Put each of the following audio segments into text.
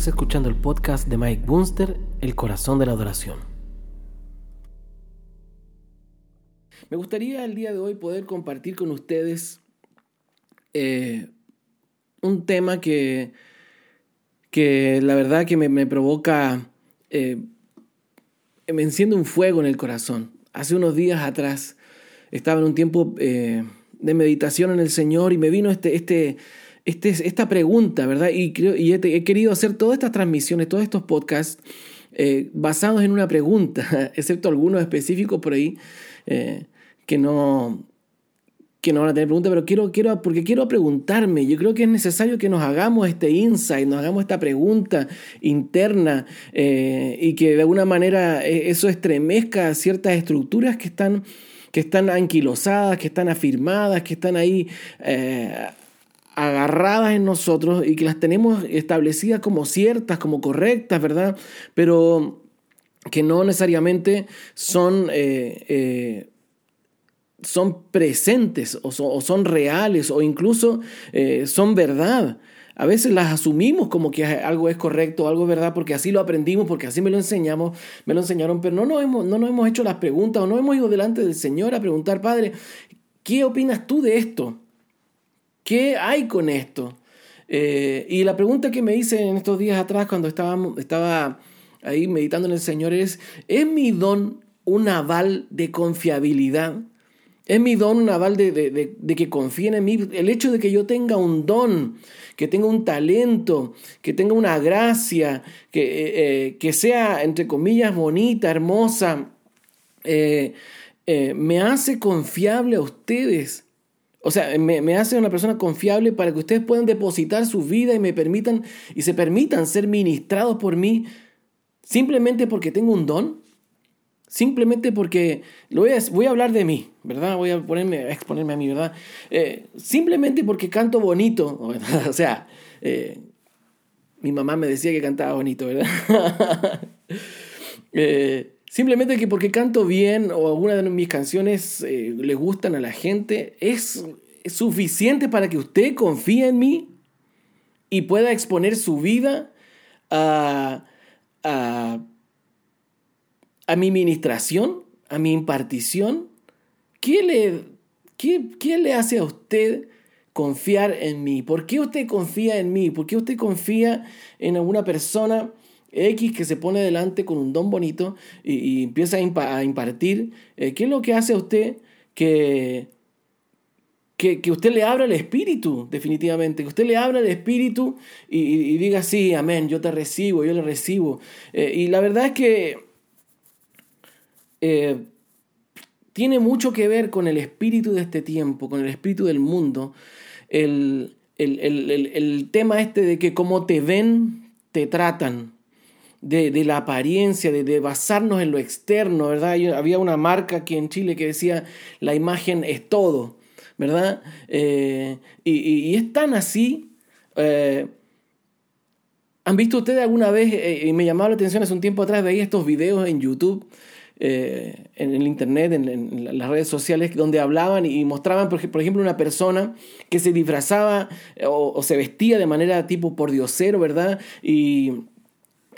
Estás escuchando el podcast de Mike Bunster, El corazón de la adoración. Me gustaría el día de hoy poder compartir con ustedes eh, un tema que, que la verdad que me, provoca, eh, me enciende un fuego en el corazón. Hace unos días atrás estaba en un tiempo eh, de meditación en el Señor y me vino este, este, este, esta pregunta, ¿verdad? Y, creo, y he, querido hacer todas estas transmisiones, todos estos podcasts eh, basados en una pregunta, excepto algunos específicos por ahí eh, que no que no van a tener pregunta, pero quiero, quiero, porque quiero preguntarme, yo creo que es necesario que nos hagamos este insight, nos hagamos esta pregunta interna eh, y que de alguna manera eso estremezca ciertas estructuras que están, que están anquilosadas, que están afirmadas, que están ahí agarradas en nosotros y que las tenemos establecidas como ciertas, como correctas, ¿verdad? Pero que no necesariamente son, eh, eh, son presentes o son, reales o incluso eh, son verdad. A veces las asumimos como que algo es correcto, algo es verdad, porque así lo aprendimos, porque así me lo enseñamos, me lo enseñaron, pero no nos hemos, no nos hemos hecho las preguntas o no hemos ido delante del Señor a preguntar, Padre, ¿qué opinas tú de esto? ¿Qué hay con esto? Eh, y la pregunta que me hice en estos días atrás cuando estaba, ahí meditando en el Señor es, ¿es mi don un aval de confiabilidad? ¿Es mi don un aval de, que confíen en mí? El hecho de que yo tenga un don, que tenga un talento, que tenga una gracia, que, eh, eh, que sea, entre comillas, bonita, hermosa, me hace confiable a ustedes. O sea, me, hace una persona confiable para que ustedes puedan depositar su vida y me permitan y se permitan ser ministrados por mí simplemente porque tengo un don. Simplemente porque lo voy, a, voy a hablar de mí, ¿verdad? Voy a, ponerme, a exponerme a mí, ¿verdad? Eh, simplemente porque canto bonito, O sea, eh, mi mamá me decía que cantaba bonito, ¿verdad? eh, Simplemente que porque canto bien o alguna de mis canciones eh, le gustan a la gente, es, suficiente para que usted confíe en mí y pueda exponer su vida a, a, mi ministración, a mi impartición. ¿Qué le, qué, ¿Qué le hace a usted confiar en mí? ¿Por qué usted confía en mí? ¿Por qué usted confía en alguna persona? X que se pone delante con un don bonito y, empieza a, impartir, eh, ¿qué es lo que hace a usted que, que, usted le abra el espíritu, definitivamente? Que usted le abra el espíritu y, diga, sí, amén, yo te recibo, yo le recibo. Eh, y la verdad es que eh, tiene mucho que ver con el espíritu de este tiempo, con el espíritu del mundo, el, el tema este de que como te ven, te tratan de, la apariencia, de, basarnos en lo externo, ¿verdad? había una marca aquí en Chile que decía, la imagen es todo, ¿verdad? Eh, y, es tan así. Eh, ¿Han visto ustedes alguna vez, eh, y me llamaba la atención hace un tiempo atrás, veía estos videos en YouTube, en el internet, en, las redes sociales, donde hablaban y mostraban, por, ejemplo, una persona que se disfrazaba o, o, se vestía de manera tipo por diosero, ¿verdad? Y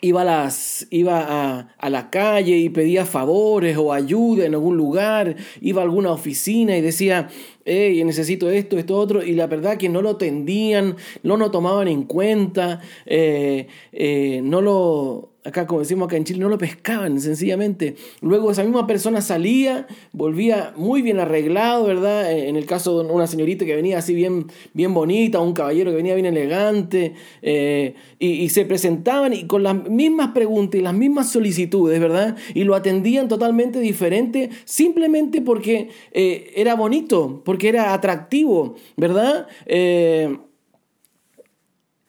iba, a, las, iba a, la calle y pedía favores o ayuda en algún lugar, iba a alguna oficina y decía, hey, necesito esto, esto, otro, y la verdad que no lo tendían, no lo tomaban en cuenta, eh, eh, no lo acá como decimos acá en Chile, no lo pescaban sencillamente. Luego esa misma persona salía, volvía muy bien arreglado, ¿verdad? En el caso de una señorita que venía así bien, bien bonita, un caballero que venía bien elegante, eh, y, se presentaban y con las mismas preguntas y las mismas solicitudes, ¿verdad? Y lo atendían totalmente diferente simplemente porque eh, era bonito, porque era atractivo, ¿verdad? Eh,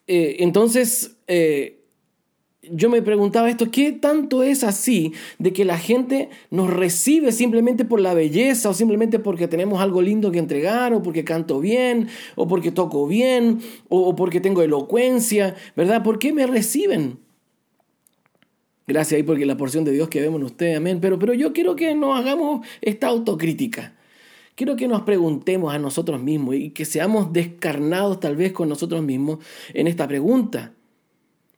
entonces, yo me preguntaba esto, ¿qué tanto es así de que la gente nos recibe simplemente por la belleza o simplemente porque tenemos algo lindo que entregar o porque canto bien o porque toco bien o, porque tengo elocuencia, ¿verdad? ¿Por qué me reciben? Gracias ahí porque la porción de Dios que vemos en usted, amén. Pero, pero yo quiero que nos hagamos esta autocrítica. Quiero que nos preguntemos a nosotros mismos y que seamos descarnados tal vez con nosotros mismos en esta pregunta.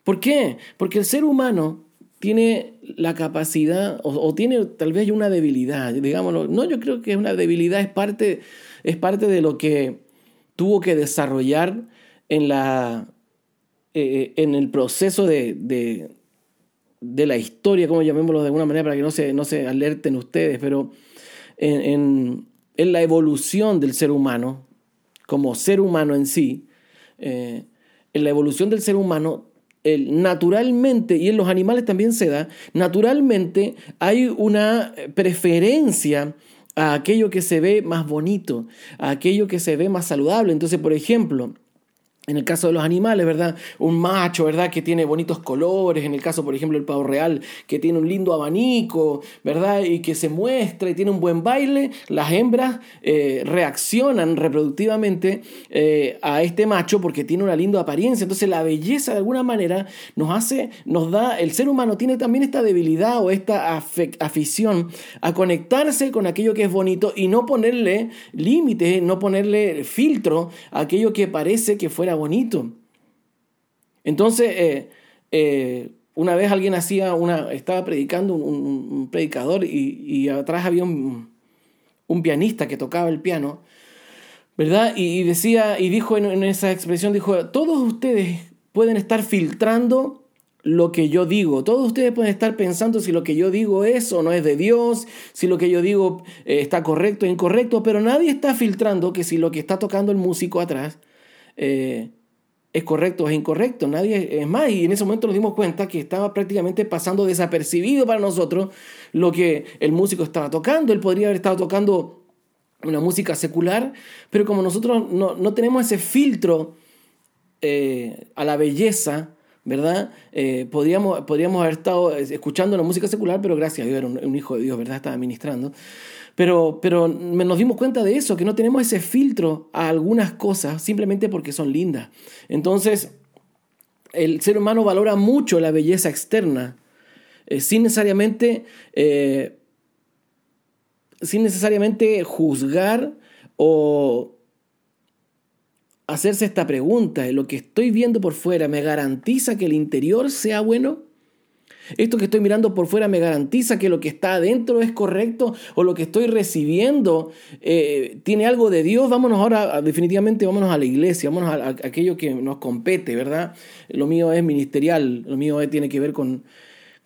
¿Por qué? Porque el ser humano tiene la capacidad o, tiene tal vez una debilidad, digámoslo. No, yo creo que es una debilidad, es parte, es parte de lo que tuvo que desarrollar en, la, eh, en el proceso de, de, la historia, como llamémoslo de alguna manera, para que no se, no se alerten ustedes, pero en, en, la evolución del ser humano, como ser humano en sí, eh, en la evolución del ser humano, naturalmente, y en los animales también se da, naturalmente hay una preferencia a aquello que se ve más bonito, a aquello que se ve más saludable. Entonces, por ejemplo, en el caso de los animales, ¿verdad? Un macho, ¿verdad? Que tiene bonitos colores. En el caso, por ejemplo, del pavo real, que tiene un lindo abanico, ¿verdad? Y que se muestra y tiene un buen baile. Las hembras eh, reaccionan reproductivamente eh, a este macho porque tiene una linda apariencia. Entonces, la belleza, de alguna manera, nos hace, nos da. El ser humano tiene también esta debilidad o esta afición a conectarse con aquello que es bonito y no ponerle límites, no ponerle filtro a aquello que parece que fuera bonito. Entonces, eh, eh, una vez alguien hacía una, estaba predicando un, predicador y, atrás había un, pianista que tocaba el piano, ¿verdad? Y, decía, y dijo en, esa expresión, dijo, todos ustedes pueden estar filtrando lo que yo digo. Todos ustedes pueden estar pensando si lo que yo digo es o no es de Dios, si lo que yo digo eh, está correcto o incorrecto, pero nadie está filtrando que si lo que está tocando el músico atrás eh, es correcto o es incorrecto. Nadie es más. Y en ese momento nos dimos cuenta que estaba prácticamente pasando desapercibido para nosotros lo que el músico estaba tocando. Él podría haber estado tocando una música secular, pero como nosotros no, tenemos ese filtro eh, a la belleza, ¿verdad? Eh, podríamos, haber estado escuchando la música secular, pero gracias a Dios era un, hijo de Dios, ¿verdad? Estaba ministrando. Pero, pero nos dimos cuenta de eso, que no tenemos ese filtro a algunas cosas simplemente porque son lindas. Entonces, el ser humano valora mucho la belleza externa, eh, sin necesariamente... Eh, sin necesariamente juzgar o hacerse esta pregunta, ¿lo que estoy viendo por fuera me garantiza que el interior sea bueno? Esto que estoy mirando por fuera me garantiza que lo que está adentro es correcto o lo que estoy recibiendo eh, tiene algo de Dios. Vámonos ahora, definitivamente, vámonos a la iglesia, vámonos a, aquello que nos compete, ¿verdad? Lo mío es ministerial, lo mío tiene que ver con,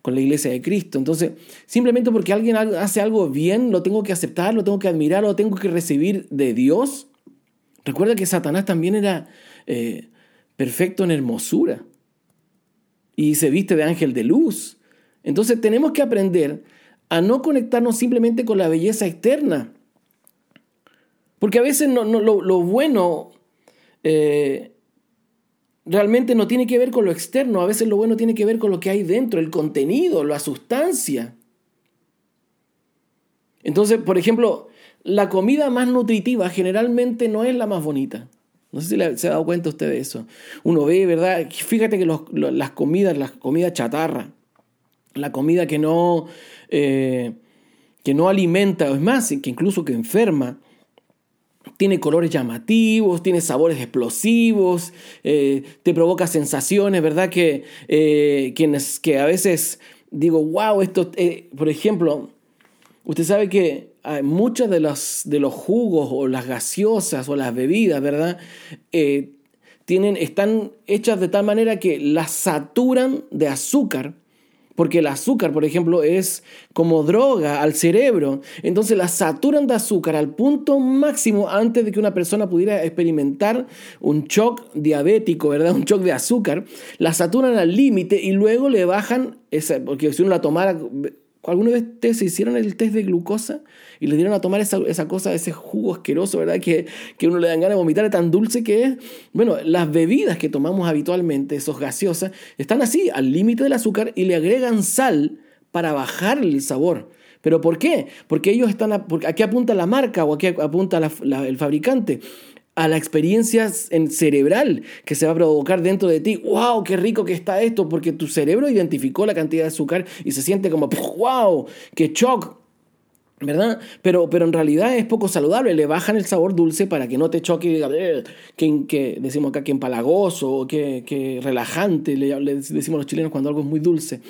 con la iglesia de Cristo. Entonces, simplemente porque alguien hace algo bien, lo tengo que aceptar, lo tengo que admirar, lo tengo que recibir de Dios. Recuerda que Satanás también era eh, perfecto en hermosura y se viste de ángel de luz. Entonces tenemos que aprender a no conectarnos simplemente con la belleza externa. Porque a veces no, lo, bueno eh, realmente no tiene que ver con lo externo, a veces lo bueno tiene que ver con lo que hay dentro, el contenido, la sustancia. Entonces, por ejemplo, la comida más nutritiva generalmente no es la más bonita. No sé si se ha dado cuenta usted de eso. Uno ve, ¿verdad? Fíjate que las comidas, la comida chatarra, la comida que no, eh, que no alimenta, es más, que incluso que enferma, tiene colores llamativos, tiene sabores explosivos, eh, te provoca sensaciones, ¿verdad? Que, eh, que a veces digo, wow, esto, por ejemplo, usted sabe que muchos de los, de los jugos o las gaseosas o las bebidas, ¿verdad? Eh, tienen, están hechas de tal manera que las saturan de azúcar, porque el azúcar, por ejemplo, es como droga al cerebro. Entonces las saturan de azúcar al punto máximo antes de que una persona pudiera experimentar un shock diabético, ¿verdad? Un shock de azúcar. La saturan al límite y luego le bajan, esa, porque si uno la tomara ¿Alguna vez ustedes se hicieron el test de glucosa y le dieron a tomar esa, esa cosa, ese jugo asqueroso, ¿verdad? Que, que uno le dan ganas de vomitar, tan dulce que es. Bueno, las bebidas que tomamos habitualmente, esos gaseosas, están así, al límite del azúcar y le agregan sal para bajar el sabor. ¿Pero por qué? Porque ellos están, aquí apunta la marca o aquí apunta el fabricante a la experiencia cerebral que se va a provocar dentro de ti. ¡Wow! ¡Qué rico que está esto! Porque tu cerebro identificó la cantidad de azúcar y se siente como ¡Wow! ¡Qué shock! ¿verdad? Pero, pero en realidad es poco saludable, le bajan el sabor dulce para que no te choque y diga, eh, que, que, decimos acá que empalagoso que, que relajante, le, le, decimos los chilenos cuando algo es muy dulce.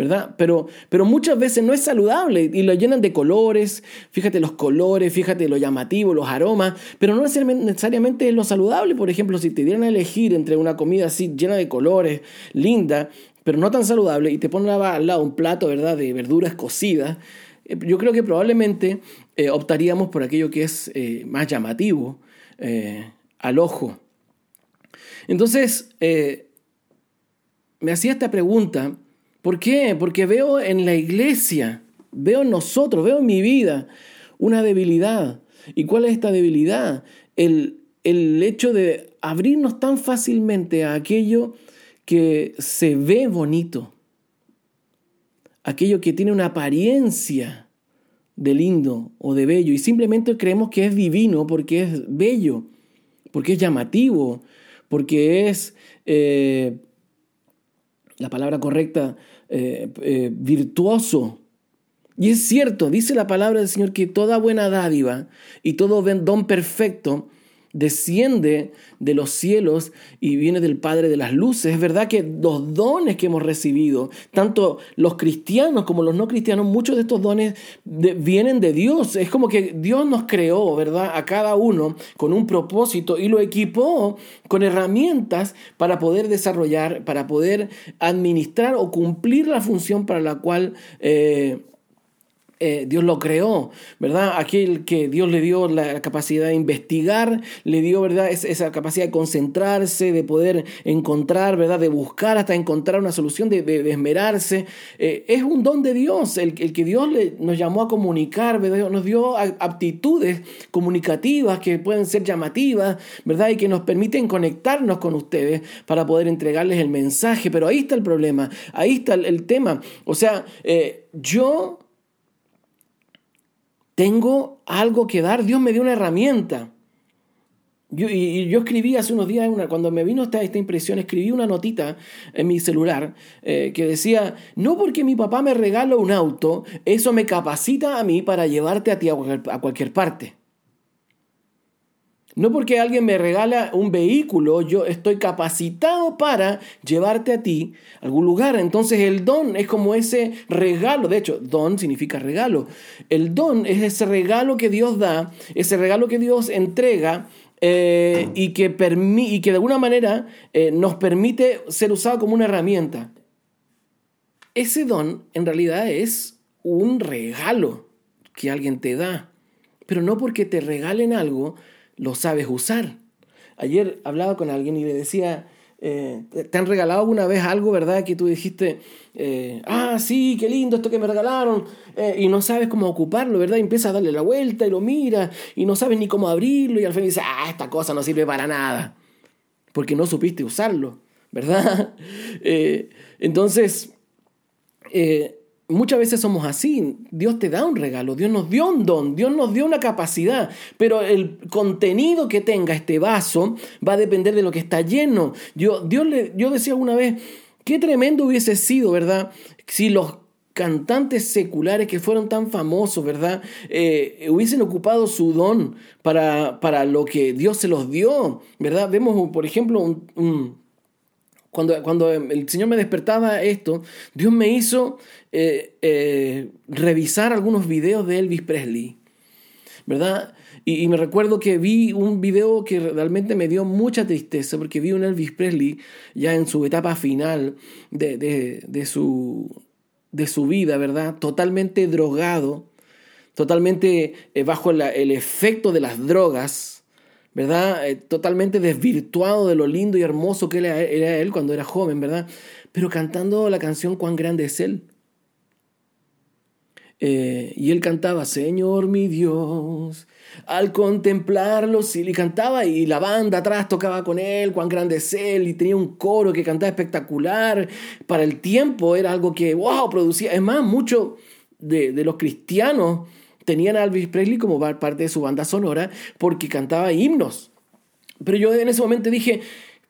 ¿Verdad? Pero, pero muchas veces no es saludable y lo llenan de colores, fíjate los colores, fíjate lo llamativo, los aromas, pero no necesariamente es lo saludable. Por ejemplo, si te dieran a elegir entre una comida así llena de colores, linda, pero no tan saludable, y te ponen al lado un plato, ¿verdad?, de verduras cocidas, eh, yo creo que probablemente eh, optaríamos por aquello que es eh, más llamativo al ojo. Entonces, me hacía esta pregunta, ¿por qué? Porque veo en la iglesia, veo en nosotros, veo en mi vida una debilidad. ¿Y cuál es esta debilidad? El, el hecho de abrirnos tan fácilmente a aquello que se ve bonito aquello que tiene una apariencia de lindo o de bello y simplemente creemos que es divino porque es bello, porque es llamativo, porque es eh, la palabra correcta, eh, eh, virtuoso. Y es cierto, dice la palabra del Señor que toda buena dádiva y todo don perfecto desciende de los cielos y viene del Padre de las Luces. Es verdad que los dones que hemos recibido, tanto los cristianos como los no cristianos, muchos de estos dones vienen de Dios. Es como que Dios nos creó, ¿verdad? A cada uno con un propósito y lo equipó con herramientas para poder desarrollar, para poder administrar o cumplir la función para la cual... Eh, eh, Dios lo creó, ¿verdad? Aquel que Dios le dio la capacidad de investigar, le dio, ¿verdad? esa capacidad de concentrarse, de poder encontrar, ¿verdad? De buscar hasta encontrar una solución, de, esmerarse. Eh, es un don de Dios, el, que Dios nos llamó a comunicar, ¿verdad? Nos dio aptitudes comunicativas que pueden ser llamativas, ¿verdad? Y que nos permiten conectarnos con ustedes para poder entregarles el mensaje. Pero ahí está el problema, ahí está el, tema. O sea, eh, yo tengo algo que dar. Dios me dio una herramienta. Yo, y, yo escribí hace unos días, una, cuando me vino esta, esta impresión, escribí una notita en mi celular eh, que decía, no porque mi papá me regala un auto, eso me capacita a mí para llevarte a ti a cualquier parte. No porque alguien me regala un vehículo, yo estoy capacitado para llevarte a ti a algún lugar. Entonces el don es como ese regalo. De hecho, don significa regalo. El don es ese regalo que Dios da, ese regalo que Dios entrega eh, y, que y que de alguna manera eh, nos permite ser usado como una herramienta. Ese don en realidad es un regalo que alguien te da. Pero no porque te regalen algo lo sabes usar. Ayer hablaba con alguien y le decía, eh, ¿te han regalado alguna vez algo, verdad? Que tú dijiste, eh, ah, sí, qué lindo esto que me regalaron, eh, y no sabes cómo ocuparlo, ¿verdad? Y empiezas a darle la vuelta y lo miras y no sabes ni cómo abrirlo y al fin dices, ah, esta cosa no sirve para nada, porque no supiste usarlo, ¿verdad? entonces, muchas veces somos así. Dios te da un regalo, Dios nos dio un don, Dios nos dio una capacidad, pero el contenido que tenga este vaso va a depender de lo que está lleno. Yo, Dios le, yo decía alguna vez, qué tremendo hubiese sido, ¿verdad? Si los cantantes seculares que fueron tan famosos, ¿verdad? Eh, hubiesen ocupado su don para, para, lo que Dios se los dio, ¿verdad? Vemos, por ejemplo, un cuando, cuando el Señor me despertaba esto, Dios me hizo eh, eh, revisar algunos videos de Elvis Presley, ¿verdad? Y, me recuerdo que vi un video que realmente me dio mucha tristeza, porque vi un Elvis Presley ya en su etapa final de, de, su, de su vida, ¿verdad? Totalmente drogado, totalmente eh, bajo el efecto de las drogas, ¿verdad? Eh, totalmente desvirtuado de lo lindo y hermoso que era, él cuando era joven, ¿verdad? Pero cantando la canción Cuán grande es Él. Eh, y él cantaba, Señor mi Dios, al contemplarlo, sí, y cantaba y la banda atrás tocaba con él, cuán grande es él, y tenía un coro que cantaba espectacular. Para el tiempo era algo que, wow, producía. Es más, muchos de, de los cristianos tenían a Elvis Presley como parte de su banda sonora porque cantaba himnos. Pero yo en ese momento dije,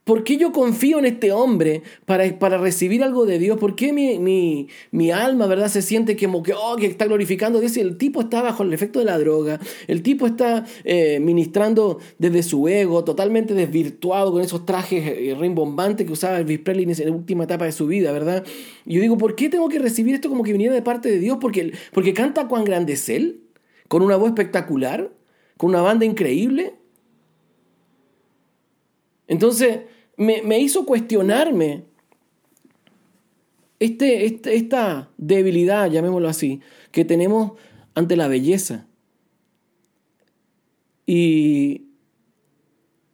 ¿Por qué yo confío en este hombre para, para recibir algo de Dios? ¿Por qué mi, mi, mi, alma, verdad, se siente como que, oh, que está glorificando a el tipo está bajo el efecto de la droga, el tipo está eh, ministrando desde su ego, totalmente desvirtuado con esos trajes eh, rimbombantes que usaba Elvis Presley en la última etapa de su vida, ¿verdad? Y yo digo, ¿por qué tengo que recibir esto como que viniera de parte de Dios? Porque, porque canta cuán grande es Él, con una voz espectacular, con una banda increíble. Entonces, me, hizo cuestionarme este, este, esta debilidad, llamémoslo así, que tenemos ante la belleza. Y,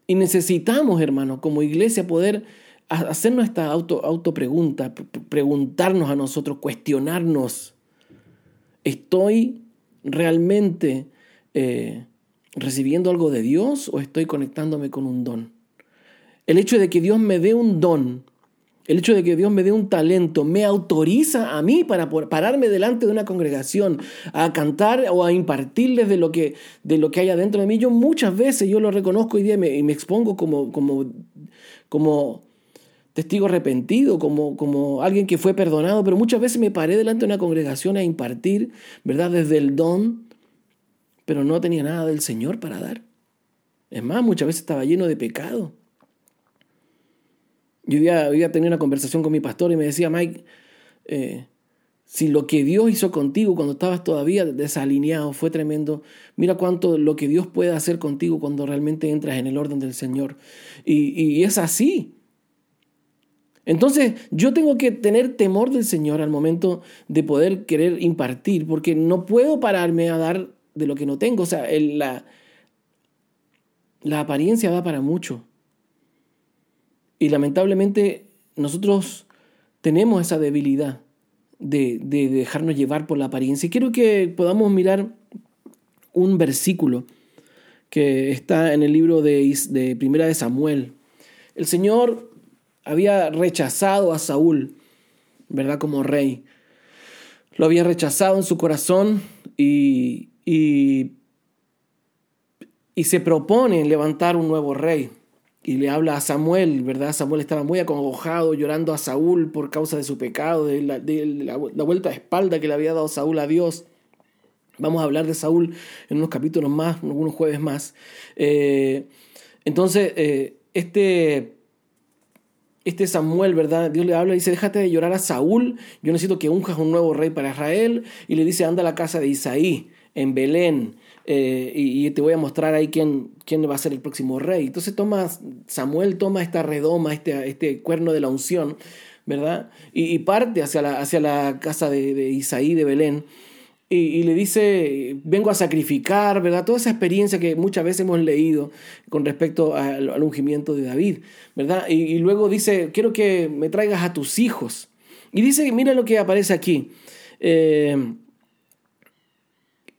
y necesitamos, hermano, como iglesia, poder hacernos esta auto, autopregunta, preguntarnos a nosotros, cuestionarnos. ¿Estoy realmente eh, recibiendo algo de Dios o estoy conectándome con un don? El hecho de que Dios me dé un don, el hecho de que Dios me dé un talento, me autoriza a mí para pararme delante de una congregación, a cantar o a impartirles de lo que, de lo que hay adentro de mí. Yo muchas veces, yo lo reconozco hoy día y me, me expongo como, como, como testigo arrepentido, como, como alguien que fue perdonado, pero muchas veces me paré delante de una congregación a impartir, ¿verdad? Desde el don, pero no tenía nada del Señor para dar. Es más, muchas veces estaba lleno de pecado. Yo había, tenido una conversación con mi pastor y me decía, Mike, eh, si lo que Dios hizo contigo cuando estabas todavía desalineado fue tremendo, mira cuánto lo que Dios puede hacer contigo cuando realmente entras en el orden del Señor. Y, y es así. Entonces yo tengo que tener temor del Señor al momento de poder querer impartir, porque no puedo pararme a dar de lo que no tengo. O sea, la, la apariencia da para mucho. Y lamentablemente nosotros tenemos esa debilidad de, dejarnos llevar por la apariencia. Y quiero que podamos mirar un versículo que está en el libro de, de Primera de Samuel. El Señor había rechazado a Saúl, ¿verdad? Como rey. Lo había rechazado en su corazón y, y se propone levantar un nuevo rey y le habla a Samuel, ¿verdad? Samuel estaba muy acongojado, llorando a Saúl por causa de su pecado, de la, vuelta de espalda que le había dado Saúl a Dios. Vamos a hablar de Saúl en unos capítulos más, unos jueves más. Eh, entonces, eh, este, este Samuel, ¿verdad? Dios le habla y dice, déjate de llorar a Saúl, yo necesito que unjas un nuevo rey para Israel. Y le dice, anda a la casa de Isaí, en Belén, eh, y, te voy a mostrar ahí quién, quién va a ser el próximo rey. Entonces toma, Samuel toma esta redoma, este, este cuerno de la unción, ¿verdad? Y, parte hacia la, hacia la casa de, Isaí, de Belén. Y, le dice, vengo a sacrificar, ¿verdad? Toda esa experiencia que muchas veces hemos leído con respecto al, ungimiento de David, ¿verdad? Y, luego dice, quiero que me traigas a tus hijos. Y dice, mira lo que aparece aquí. Eh,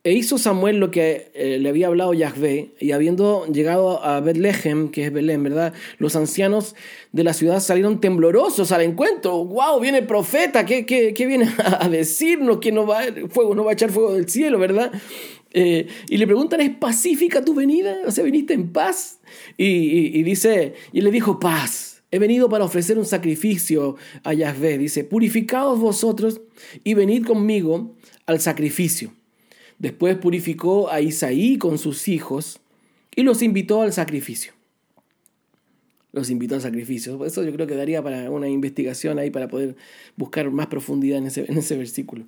e hizo Samuel lo que eh, le había hablado Yahvé, y habiendo llegado a Betlehem, que es Belén, ¿verdad? Los ancianos de la ciudad salieron temblorosos al encuentro. ¡Wow! Viene el profeta, ¿qué, qué, viene a decirnos? Que no va, fuego, no va a echar fuego del cielo, ¿verdad? Eh, y le preguntan, ¿es pacífica tu venida? O sea, ¿viniste en paz? Y, dice, y le dijo, paz. He venido para ofrecer un sacrificio a Yahvé. Dice, purificaos vosotros y venid conmigo al sacrificio. Después purificó a Isaí con sus hijos y los invitó al sacrificio. Los invitó al sacrificio. Eso yo creo que daría para una investigación ahí para poder buscar más profundidad en ese, versículo.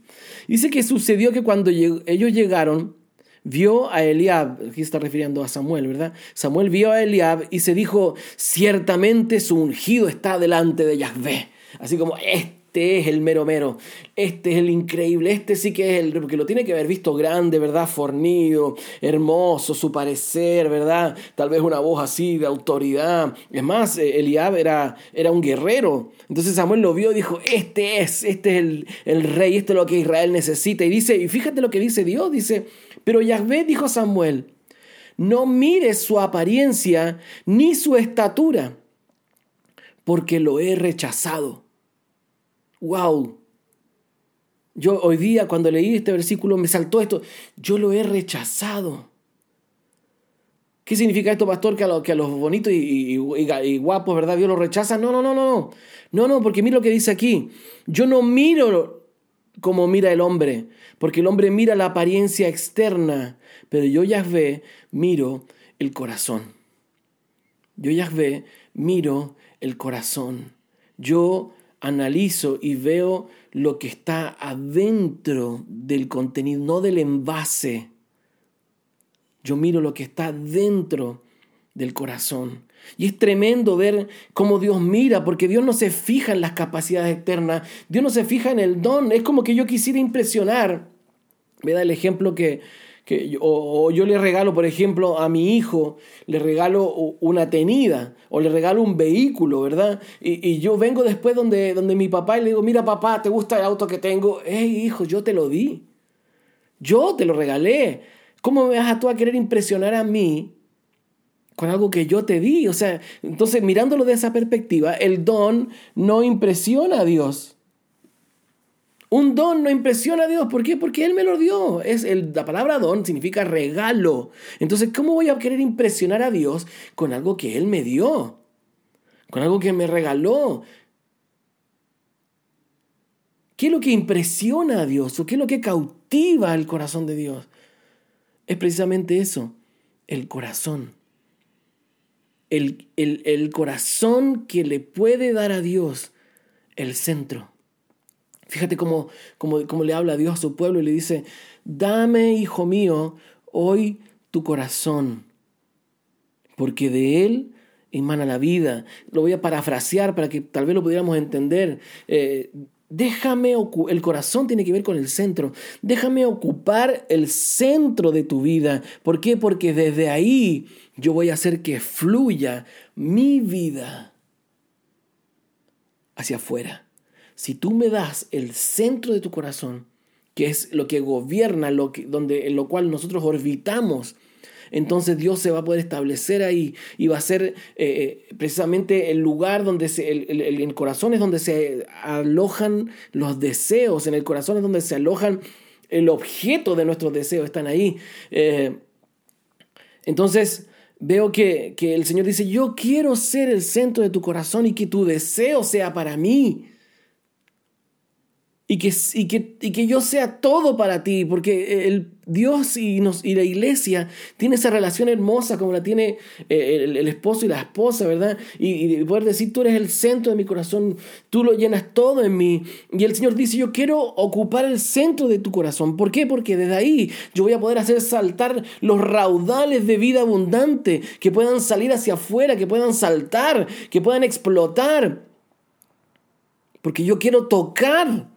Dice que sucedió que cuando ellos llegaron, vio a Eliab, aquí está refiriendo a Samuel, ¿verdad? Samuel vio a Eliab y se dijo, ciertamente su ungido está delante de Yahvé. Así como, este este es el mero mero, este es el increíble, este sí que es el, porque lo tiene que haber visto grande, ¿verdad? Fornido, hermoso, su parecer, ¿verdad? Tal vez una voz así de autoridad. Es más, eh, Eliab era, era un guerrero. Entonces Samuel lo vio y dijo, este es, este es el, el rey, este es lo que Israel necesita. Y dice, y fíjate lo que dice Dios, dice, pero Yahvé dijo a Samuel, no mires su apariencia ni su estatura, porque lo he rechazado wow. Yo hoy día cuando leí este versículo me saltó esto, yo lo he rechazado. ¿Qué significa esto, pastor? Que a, los, a los bonitos y, guapos, ¿verdad? Dios los rechaza. No, no, no, no, no. No, porque mira lo que dice aquí. Yo no miro como mira el hombre, porque el hombre mira la apariencia externa, pero yo, Yahvé, miro el corazón. Yo, Yahvé, miro el corazón. Yo analizo y veo lo que está adentro del contenido, no del envase. Yo miro lo que está dentro del corazón. Y es tremendo ver cómo Dios mira, porque Dios no se fija en las capacidades externas, Dios no se fija en el don. Es como que yo quisiera impresionar. Me da el ejemplo que, o, yo le regalo, por ejemplo, a mi hijo, le regalo una tenida o le regalo un vehículo, ¿verdad? Y, yo vengo después donde, donde mi papá y le digo, mira papá, ¿te gusta el auto que tengo? Hey hijo, yo te lo di. Yo te lo regalé. ¿Cómo me vas tú a querer impresionar a mí con algo que yo te di? O sea, entonces mirándolo de esa perspectiva, el don no impresiona a Dios. Un don no impresiona a Dios. ¿Por qué? Porque Él me lo dio. Es la palabra don significa regalo. Entonces, ¿cómo voy a querer impresionar a Dios con algo que Él me dio? Con algo que me regaló. ¿Qué es lo que impresiona a Dios? ¿O qué es lo que cautiva el corazón de Dios? Es precisamente eso, el corazón. El corazón que le puede dar a Dios el centro. Fíjate cómo, cómo, le habla Dios a su pueblo y le dice, dame, hijo mío, hoy tu corazón, porque de él emana la vida. Lo voy a parafrasear para que tal vez lo pudiéramos entender. Eh, déjame, el corazón tiene que ver con el centro. Déjame ocupar el centro de tu vida. ¿Por qué? Porque desde ahí yo voy a hacer que fluya mi vida hacia afuera si tú me das el centro de tu corazón, que es lo que gobierna, lo que, donde, en lo cual nosotros orbitamos, entonces Dios se va a poder establecer ahí y va a ser eh, eh, precisamente el lugar donde el, el, corazón es donde se alojan los deseos, en el corazón es donde se alojan el objeto de nuestros deseos, están ahí. Eh, entonces veo que, que el Señor dice, yo quiero ser el centro de tu corazón y que tu deseo sea para mí y que, y que, y que yo sea todo para ti, porque el Dios y, nos, y la iglesia tiene esa relación hermosa como la tiene eh, el, esposo y la esposa, ¿verdad? Y, y, poder decir, tú eres el centro de mi corazón, tú lo llenas todo en mí. Y el Señor dice, yo quiero ocupar el centro de tu corazón. ¿Por qué? Porque desde ahí yo voy a poder hacer saltar los raudales de vida abundante, que puedan salir hacia afuera, que puedan saltar, que puedan explotar. Porque yo quiero tocar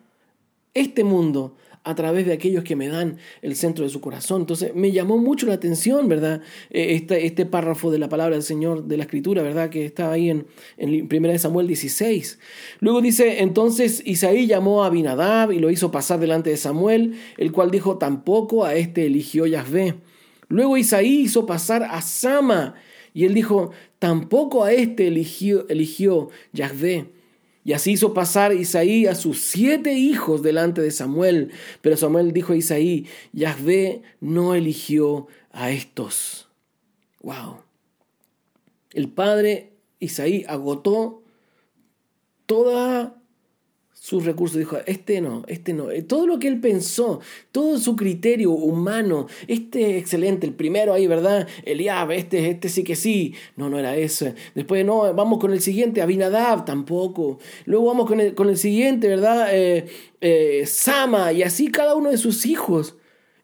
este mundo a través de aquellos que me dan el centro de su corazón. Entonces me llamó mucho la atención, ¿verdad? Eh, este, párrafo de la palabra del Señor de la Escritura, ¿verdad? Que estaba ahí en, en 1 Samuel 16. Luego dice, entonces Isaí llamó a Abinadab y lo hizo pasar delante de Samuel, el cual dijo, tampoco a este eligió Yahvé. Luego Isaí hizo pasar a Sama y él dijo, tampoco a este eligió, eligió Yahvé. Y así hizo pasar Isaí a sus siete hijos delante de Samuel. Pero Samuel dijo a Isaí, Yahvé no eligió a estos. Wow. El padre Isaí agotó toda sus recursos, dijo, este no, este no. Eh, todo lo que él pensó, todo su criterio humano, este excelente, el primero ahí, ¿verdad? Eliab, este, este sí que sí. No, no era ese. Después, no, vamos con el siguiente, Abinadab, tampoco. Luego vamos con el, con el siguiente, ¿verdad? Eh, eh, Sama, y así cada uno de sus hijos.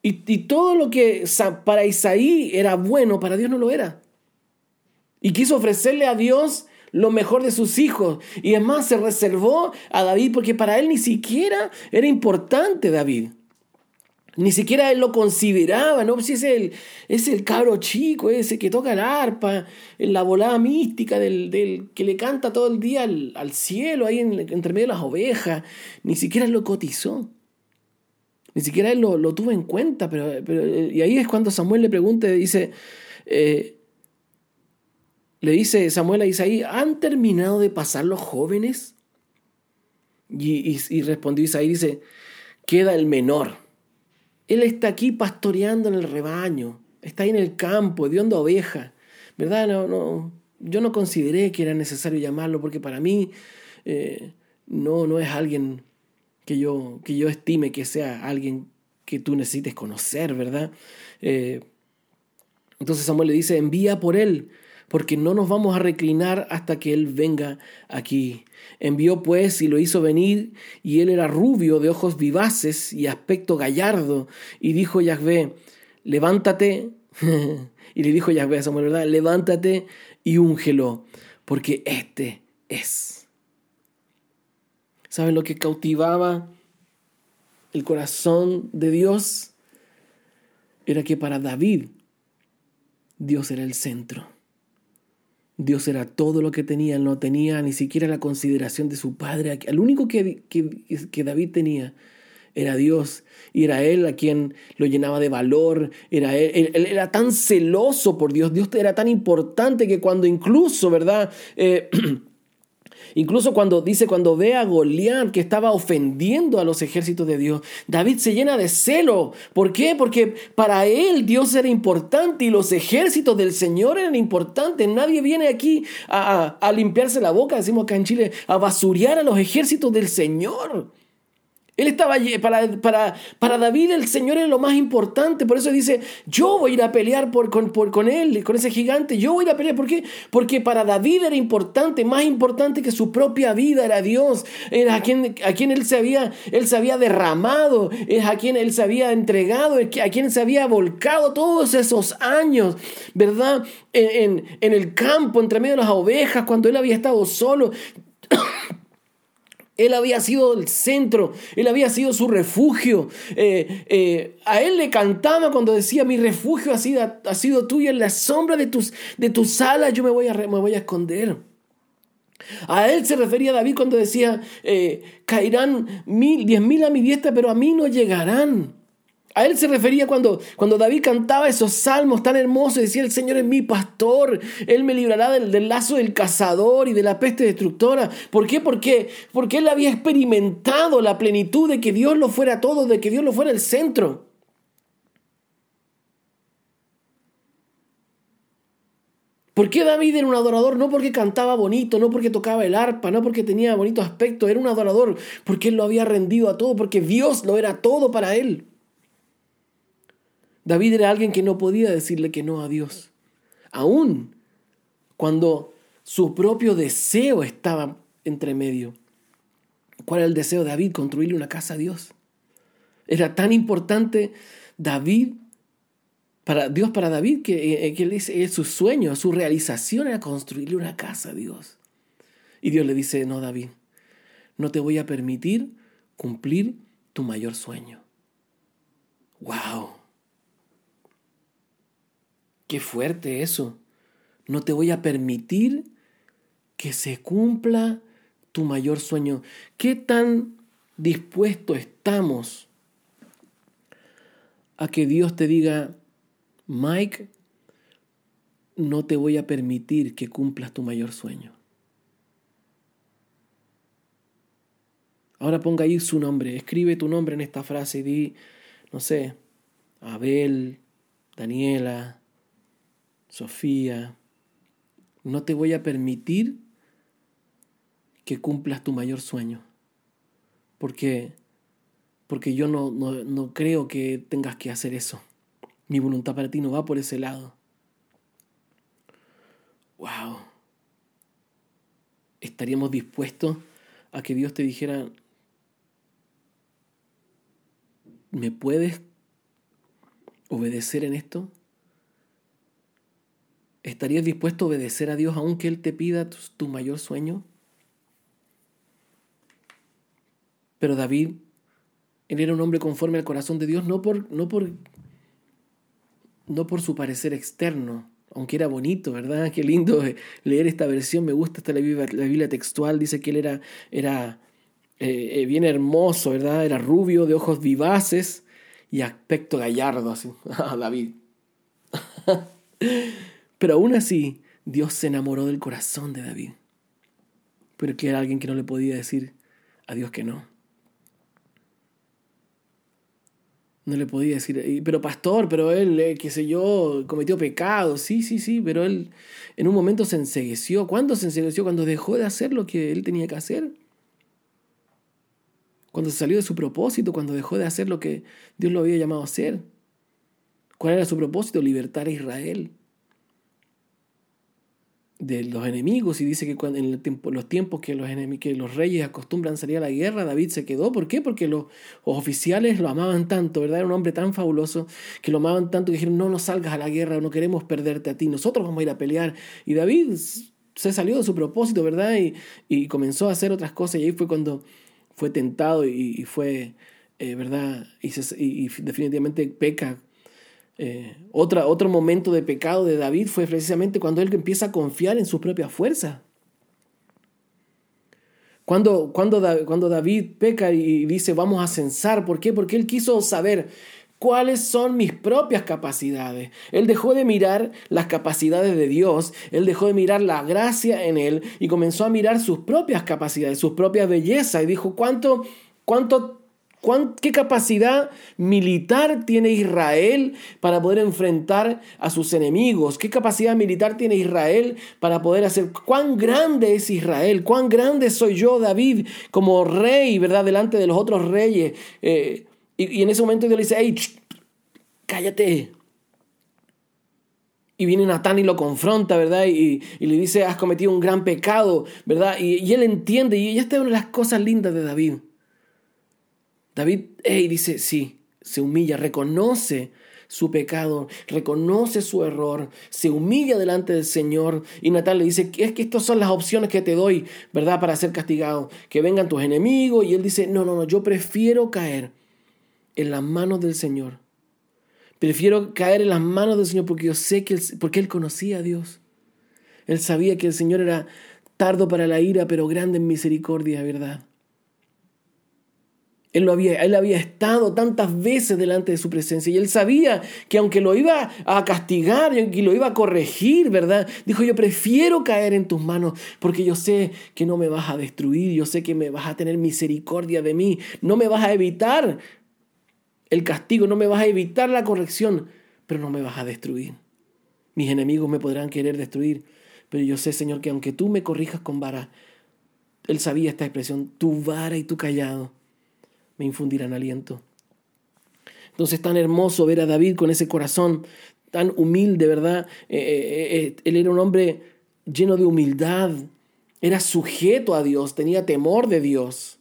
Y, y todo lo que para Isaí era bueno, para Dios no lo era. Y quiso ofrecerle a Dios lo mejor de sus hijos. Y además se reservó a David porque para él ni siquiera era importante David. Ni siquiera él lo consideraba, ¿no? Si es el, es el cabro chico, ese que toca el arpa, en la volada mística del, del, que le canta todo el día al, cielo, ahí en, entre medio de las ovejas. Ni siquiera lo cotizó. Ni siquiera él lo, tuvo en cuenta. Pero, y ahí es cuando Samuel le pregunta, dice, eh, le dice Samuel a Isaí, ¿han terminado de pasar los jóvenes? Y, y, respondió Isaí, dice, queda el menor. Él está aquí pastoreando en el rebaño, está ahí en el campo, de oveja. ¿verdad? No, no, yo no consideré que era necesario llamarlo porque para mí eh, no, no es alguien que yo, que yo estime que sea alguien que tú necesites conocer, ¿verdad? Eh, entonces Samuel le dice, envía por él, porque no nos vamos a reclinar hasta que él venga aquí. Envió pues y lo hizo venir, y él era rubio, de ojos vivaces y aspecto gallardo, y dijo Yahvé, levántate, y le dijo Yahvé a Samuel, ¿verdad? Levántate y úngelo, porque este es. ¿Saben lo que cautivaba el corazón de Dios? Era que para David Dios era el centro. Dios era todo lo que tenía, no tenía ni siquiera la consideración de su padre. El único que, que, David tenía era Dios y era Él a quien lo llenaba de valor, era él, era tan celoso por Dios, Dios era tan importante que cuando incluso, ¿verdad? Eh, Incluso cuando dice, cuando ve a Goliat que estaba ofendiendo a los ejércitos de Dios, David se llena de celo. ¿Por qué? Porque para él Dios era importante y los ejércitos del Señor eran importantes. Nadie viene aquí a, a limpiarse la boca, decimos acá en Chile, a basurear a los ejércitos del Señor. Él estaba, para, para, para David el Señor es lo más importante, por eso dice, yo voy a ir a pelear por, con, por, con él, con ese gigante, yo voy a ir a pelear, ¿por qué? Porque para David era importante, más importante que su propia vida, era Dios, era a quien, a quien él, se había, él se había derramado, es a quien él se había entregado, a quien se había volcado todos esos años, ¿verdad? En, en, en el campo, entre medio de las ovejas, cuando él había estado solo. Él había sido el centro, él había sido su refugio. Eh, eh, a él le cantaba cuando decía, mi refugio ha sido, ha sido tuyo, en la sombra de tus, de tus alas yo me voy, a, me voy a esconder. A él se refería David cuando decía, eh, caerán mil, diez mil a mi diestra, pero a mí no llegarán. A él se refería cuando, cuando David cantaba esos salmos tan hermosos, decía, el Señor es mi pastor, Él me librará del, lazo del cazador y de la peste destructora. ¿Por qué? Porque, porque él había experimentado la plenitud de que Dios lo fuera todo, de que Dios lo fuera el centro. ¿Por qué David era un adorador? No porque cantaba bonito, no porque tocaba el arpa, no porque tenía bonito aspecto, era un adorador porque él lo había rendido a todo, porque Dios lo era todo para él. David era alguien que no podía decirle que no a Dios. Aún cuando su propio deseo estaba entre medio. ¿Cuál era el deseo de David? Construirle una casa a Dios. Era tan importante David, para Dios para David, que, eh, que su sueño, su realización era construirle una casa a Dios. Y Dios le dice, no, David, no te voy a permitir cumplir tu mayor sueño. ¡Wow! Qué fuerte eso. No te voy a permitir que se cumpla tu mayor sueño. ¿Qué tan dispuesto estamos a que Dios te diga, Mike, no te voy a permitir que cumplas tu mayor sueño? Ahora ponga ahí su nombre, escribe tu nombre en esta frase y di, no sé, Abel, Daniela, Sofía, no te voy a permitir que cumplas tu mayor sueño. Porque, porque yo no, no, no creo que tengas que hacer eso. Mi voluntad para ti no va por ese lado. Wow. ¿Estaríamos dispuestos a que Dios te dijera, ¿me puedes obedecer en esto? ¿Estarías dispuesto a obedecer a Dios aunque Él te pida tu, mayor sueño? Pero David, él era un hombre conforme al corazón de Dios, no por, no por, no por su parecer externo, aunque era bonito, ¿verdad? Qué lindo leer esta versión, me gusta esta la Biblia, textual, dice que él era, era eh, eh, bien hermoso, ¿verdad? Era rubio, de ojos vivaces y aspecto gallardo, así, David. Pero aún así, Dios se enamoró del corazón de David. Pero que era alguien que no le podía decir a Dios que no. No le podía decir, pero pastor, pero él, eh, qué sé yo, cometió pecado. Sí, sí, sí, pero él en un momento se ensegueció. ¿Cuándo se ensegueció? Cuando dejó de hacer lo que él tenía que hacer. Cuando salió de su propósito, cuando dejó de hacer lo que Dios lo había llamado a hacer. ¿Cuál era su propósito? Libertar a Israel de los enemigos y dice que cuando, en los tiempos que los, que los reyes acostumbran salir a la guerra, David se quedó. ¿Por qué? Porque los, oficiales lo amaban tanto, ¿verdad? Era un hombre tan fabuloso que lo amaban tanto que dijeron, no, no salgas a la guerra, no queremos perderte a ti, nosotros vamos a ir a pelear. Y David se salió de su propósito, ¿verdad? Y, y comenzó a hacer otras cosas y ahí fue cuando fue tentado y, fue, eh, ¿verdad? Y, y definitivamente peca eh, otro momento de pecado de David fue precisamente cuando él empieza a confiar en su propia fuerza. Cuando, cuando, cuando David peca y dice vamos a censar, ¿por qué? Porque él quiso saber cuáles son mis propias capacidades. Él dejó de mirar las capacidades de Dios, él dejó de mirar la gracia en él y comenzó a mirar sus propias capacidades, sus propias bellezas y dijo, ¿cuánto, cuánto ¿Qué capacidad militar tiene Israel para poder enfrentar a sus enemigos? ¿Qué capacidad militar tiene Israel para poder hacer? ¿Cuán grande es Israel? ¿Cuán grande soy yo, David, como rey, verdad, delante de los otros reyes? Eh, y, en ese momento Dios le dice, hey, cállate. Y viene Natán y lo confronta, ¿verdad? Y, le dice, has cometido un gran pecado, ¿verdad? Y, él entiende, y esta es una de las cosas lindas de David. David dice, sí, se humilla, reconoce su pecado, reconoce su error, se humilla delante del Señor y Natal le dice, es que estas son las opciones que te doy, ¿verdad? Para ser castigado, que vengan tus enemigos y él dice, no, no, no, yo prefiero caer en las manos del Señor. Prefiero caer en las manos del Señor porque yo sé que porque él conocía a Dios. Él sabía que el Señor era tardo para la ira, pero grande en misericordia, ¿verdad? Él, lo había, él había estado tantas veces delante de su presencia y él sabía que aunque lo iba a castigar y lo iba a corregir, ¿verdad? Dijo, yo prefiero caer en tus manos porque yo sé que no me vas a destruir, yo sé que me vas a tener misericordia de mí, no me vas a evitar el castigo, no me vas a evitar la corrección, pero no me vas a destruir. Mis enemigos me podrán querer destruir, pero yo sé, Señor, que aunque tú me corrijas con vara, él sabía esta expresión, tu vara y tu callado me infundirán aliento. Entonces tan hermoso ver a David con ese corazón tan humilde, ¿verdad? Eh, eh, eh, él era un hombre lleno de humildad, era sujeto a Dios, tenía temor de Dios.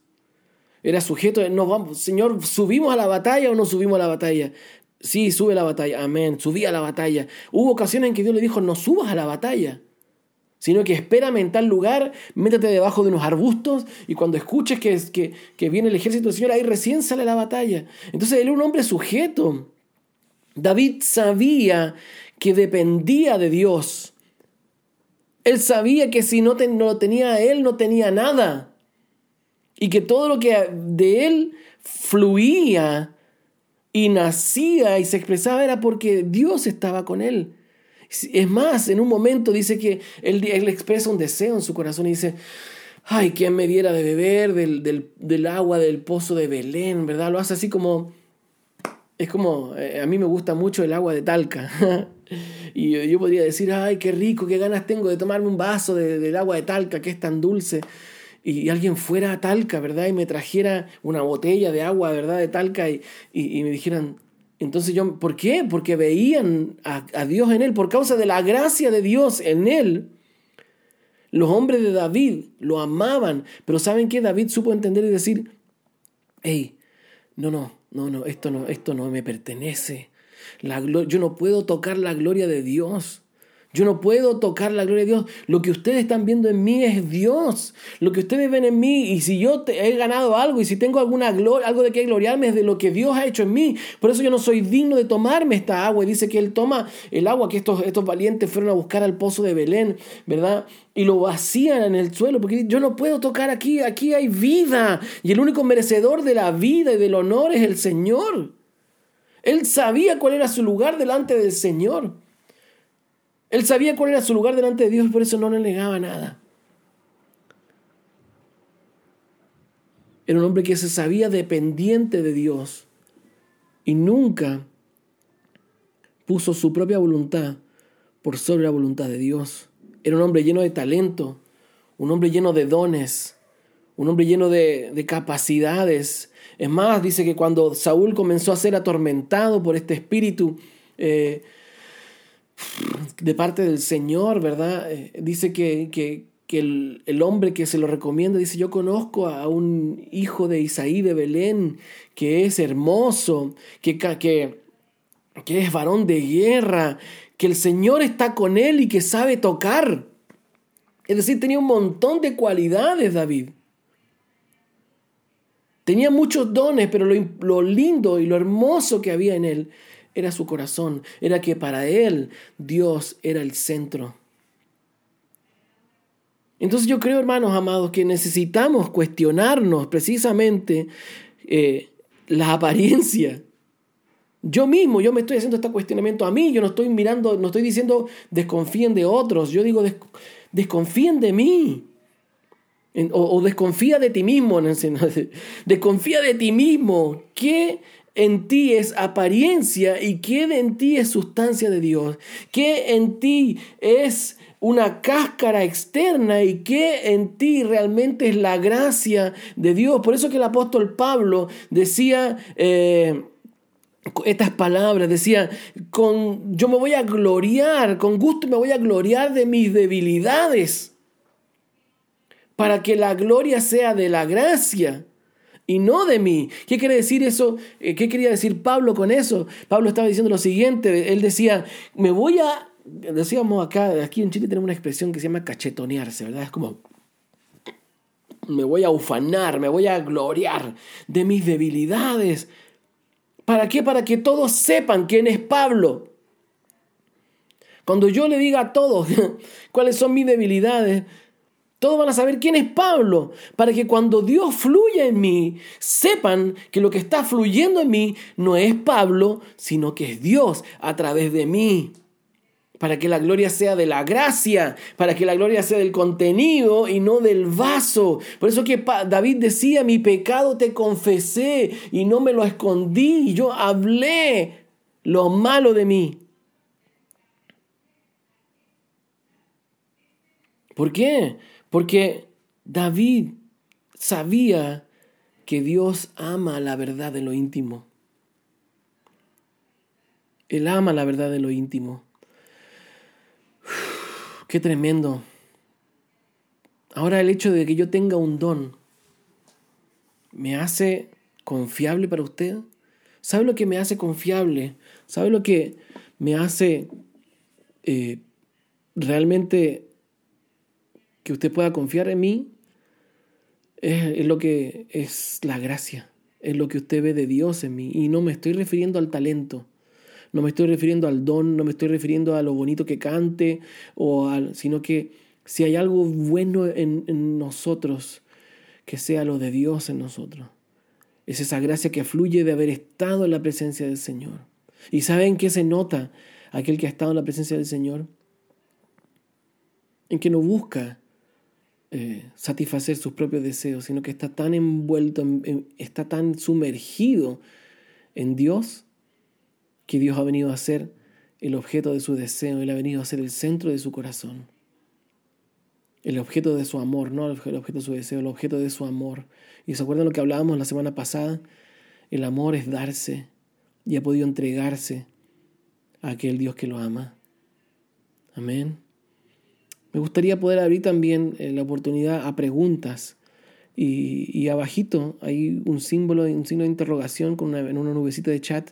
Era sujeto, no vamos, Señor, ¿subimos a la batalla o no subimos a la batalla? Sí, sube a la batalla, amén, subí a la batalla. Hubo ocasiones en que Dios le dijo, no subas a la batalla sino que espérame en tal lugar, métete debajo de unos arbustos y cuando escuches que, que, que viene el ejército del Señor, ahí recién sale la batalla. Entonces él era un hombre sujeto. David sabía que dependía de Dios. Él sabía que si no, no lo tenía él, no tenía nada. Y que todo lo que de él fluía y nacía y se expresaba era porque Dios estaba con él. Es más, en un momento dice que él, expresa un deseo en su corazón y dice, ay, ¿quién me diera de beber del, agua del pozo de Belén? ¿Verdad? Lo hace así como, es como, eh, a mí me gusta mucho el agua de Talca. y yo, podría decir, ay, qué rico, qué ganas tengo de tomarme un vaso del agua de Talca que es tan dulce. Y, alguien fuera a Talca, ¿verdad? Y me trajera una botella de agua, ¿verdad? De Talca y, y me dijeran, entonces yo, ¿por qué? Porque veían a, Dios en él, por causa de la gracia de Dios en él. Los hombres de David lo amaban, pero ¿saben qué? David supo entender y decir, hey, no, no, no, no, esto no, esto no me pertenece. Yo no puedo tocar la gloria de Dios. Yo no puedo tocar la gloria de Dios. Lo que ustedes están viendo en mí es Dios. Lo que ustedes ven en mí, y si yo he ganado algo, y si tengo alguna gloria, algo de que gloriarme, es de lo que Dios ha hecho en mí. Por eso yo no soy digno de tomarme esta agua. Y dice que Él toma el agua que estos, estos valientes fueron a buscar al pozo de Belén, ¿verdad? Y lo vacían en el suelo, porque yo no puedo tocar aquí, aquí hay vida. Y el único merecedor de la vida y del honor es el Señor. Él sabía cuál era su lugar delante del Señor. Él sabía cuál era su lugar delante de Dios por eso no le negaba nada. Era un hombre que se sabía dependiente de Dios y nunca puso su propia voluntad por sobre la voluntad de Dios. Era un hombre lleno de talento, un hombre lleno de dones, un hombre lleno de, capacidades. Es más, dice que cuando Saúl comenzó a ser atormentado por este espíritu eh, de parte del Señor, ¿verdad? Eh, dice que, que, el, hombre que se lo recomienda dice, yo conozco a un hijo de Isaí de Belén que es hermoso, que, que, que es varón de guerra, que el Señor está con él y que sabe tocar. Es decir, tenía un montón de cualidades David. Tenía muchos dones, pero lo, lo, lindo y lo hermoso que había en él era su corazón. Era que para él Dios era el centro. Entonces yo creo, hermanos amados, que necesitamos cuestionarnos precisamente eh, la apariencia yo mismo, yo me estoy haciendo este cuestionamiento a mí, yo no estoy mirando, no estoy diciendo desconfíen de otros, yo digo desconfíen de mí. o, desconfía de ti mismo, desconfía de ti mismo. ¿Qué en ti es apariencia y qué en ti es sustancia de Dios? ¿Qué en ti es una cáscara externa y qué en ti realmente es la gracia de Dios? Por eso que el apóstol Pablo decía... Eh, estas palabras, decía, con, yo me voy a gloriar, con gusto me voy a gloriar de mis debilidades, para que la gloria sea de la gracia y no de mí. ¿Qué quiere decir eso? Eh, ¿Qué quería decir Pablo con eso? Pablo estaba diciendo lo siguiente, él decía, me voy a, decíamos acá, aquí en Chile tenemos una expresión que se llama cachetonearse, ¿verdad? Es como, me voy a ufanar, me voy a gloriar de mis debilidades ¿Para qué? Para que todos sepan quién es Pablo. Cuando yo le diga a todos cuáles son mis debilidades, todos van a saber quién es Pablo, para que cuando Dios fluya en mí, sepan que lo que está fluyendo en mí no es Pablo, sino que es Dios a través de mí para que la gloria sea de la gracia, para que la gloria sea del contenido y no del vaso. Por eso que David decía, mi pecado te confesé y no me lo escondí, yo hablé lo malo de mí. ¿Por qué? Porque David sabía que Dios ama la verdad de lo íntimo. Él ama la verdad de lo íntimo. Qué tremendo. Ahora el hecho de que yo tenga un don me hace confiable para usted. ¿Sabe lo que me hace confiable? ¿Sabe lo que me hace eh, realmente que usted pueda confiar en mí? es, lo que es la gracia, es lo que usted ve de Dios en mí. Y no me estoy refiriendo al talento, no me estoy refiriendo al don, no me estoy refiriendo a lo bonito que cante, o al, sino que si hay algo bueno en, en nosotros, que sea lo de Dios en nosotros. Es esa gracia que fluye de haber estado en la presencia del Señor. ¿Y saben qué se nota aquel que ha estado en la presencia del Señor? En que no busca eh, satisfacer sus propios deseos, sino que está tan envuelto, está tan sumergido en Dios que Dios ha venido a ser el objeto de su deseo, Él ha venido a ser el centro de su corazón. El objeto de su amor, no el objeto de su deseo, el objeto de su amor. Y se acuerdan lo que hablábamos la semana pasada, el amor es darse y ha podido entregarse a aquel Dios que lo ama. Amén. Me gustaría poder abrir también eh, la oportunidad a preguntas. Y, y abajito hay un símbolo, un signo de interrogación con una, en una nubecita de chat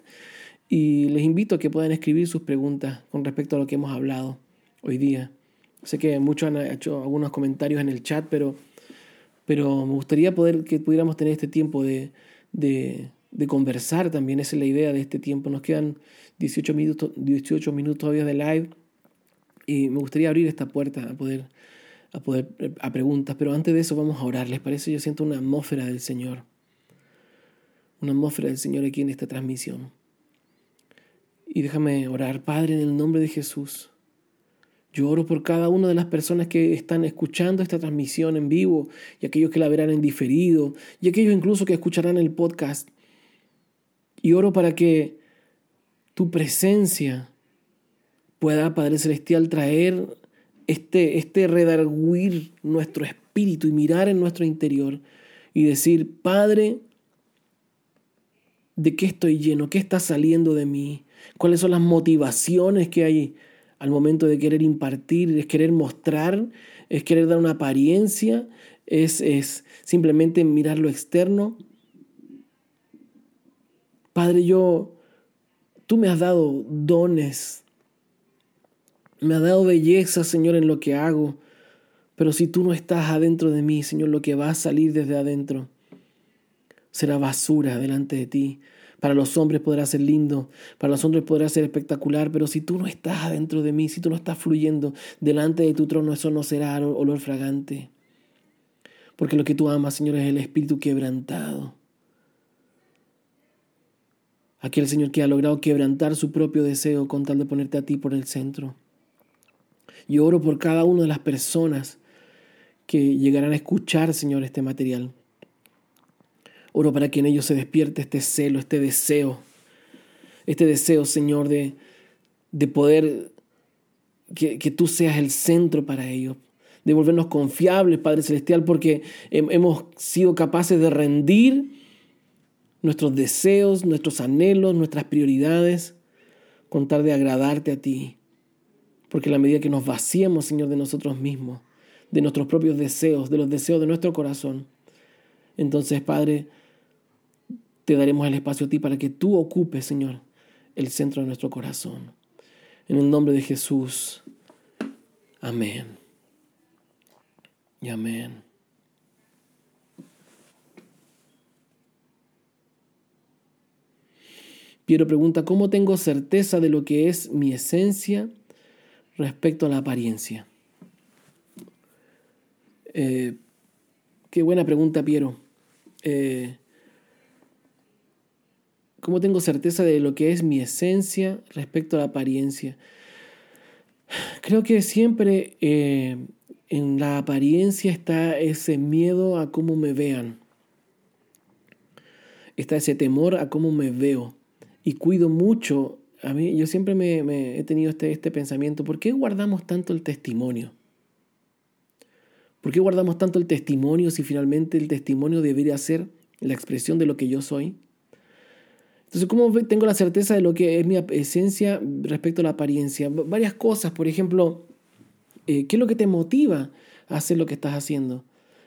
y les invito a que puedan escribir sus preguntas con respecto a lo que hemos hablado hoy día. Sé que muchos han hecho algunos comentarios en el chat, pero, me gustaría poder que pudiéramos tener este tiempo de conversar también. Esa es la idea de este tiempo. Nos quedan 18 minutos, 18 minutos todavía de live y me gustaría abrir esta puerta a poder, a poder a preguntas. Pero antes de eso vamos a orar. ¿Les parece? Yo siento una atmósfera del Señor. Una atmósfera del Señor aquí en esta transmisión. Y déjame orar, Padre, en el nombre de Jesús. Yo oro por cada una de las personas que están escuchando esta transmisión en vivo y aquellos que la verán en diferido y aquellos incluso que escucharán el podcast. Y oro para que tu presencia pueda, Padre Celestial, traer este, este redarguir nuestro espíritu y mirar en nuestro interior y decir, Padre, ¿de qué estoy lleno? ¿Qué está saliendo de mí? ¿Cuáles son las motivaciones que hay al momento de querer impartir? ¿Es querer mostrar? ¿Es querer dar una apariencia? ¿Es, es simplemente mirar lo externo? Padre, yo, tú me has dado dones, me has dado belleza, Señor, en lo que hago, pero si tú no estás adentro de mí, Señor, lo que va a salir desde adentro será basura delante de ti. Para los hombres podrá ser lindo, para los hombres podrá ser espectacular, pero si tú no estás adentro de mí, si tú no estás fluyendo delante de tu trono, eso no será olor fragante. Porque lo que tú amas, Señor, es el espíritu quebrantado. Aquel Señor que ha logrado quebrantar su propio deseo con tal de ponerte a ti por el centro. Yo oro por cada una de las personas que llegarán a escuchar, Señor, este material. Oro para que en ellos se despierte este celo, este deseo, este deseo, Señor, de, de poder que, que, tú seas el centro para ellos, de volvernos confiables, Padre Celestial, porque hemos sido capaces de rendir nuestros deseos, nuestros anhelos, nuestras prioridades, con tal de agradarte a ti. Porque la medida que nos vaciemos, Señor, de nosotros mismos, de nuestros propios deseos, de los deseos de nuestro corazón, entonces, Padre, te daremos el espacio a ti para que tú ocupes, Señor, el centro de nuestro corazón. En el nombre de Jesús. Amén. Y amén. Piero pregunta, ¿cómo tengo certeza de lo que es mi esencia respecto a la apariencia? Eh, qué buena pregunta, Piero. Eh, ¿Cómo tengo certeza de lo que es mi esencia respecto a la apariencia? Creo que siempre eh, en la apariencia está ese miedo a cómo me vean. Está ese temor a cómo me veo. Y cuido mucho a mí, yo siempre me, he tenido este, este pensamiento, ¿por qué guardamos tanto el testimonio? ¿Por qué guardamos tanto el testimonio si finalmente el testimonio debería ser la expresión de lo que yo soy? Entonces, ¿cómo tengo la certeza de lo que es mi esencia respecto a la apariencia? Varias cosas, por ejemplo, eh, ¿qué es lo que te motiva a hacer lo que estás haciendo?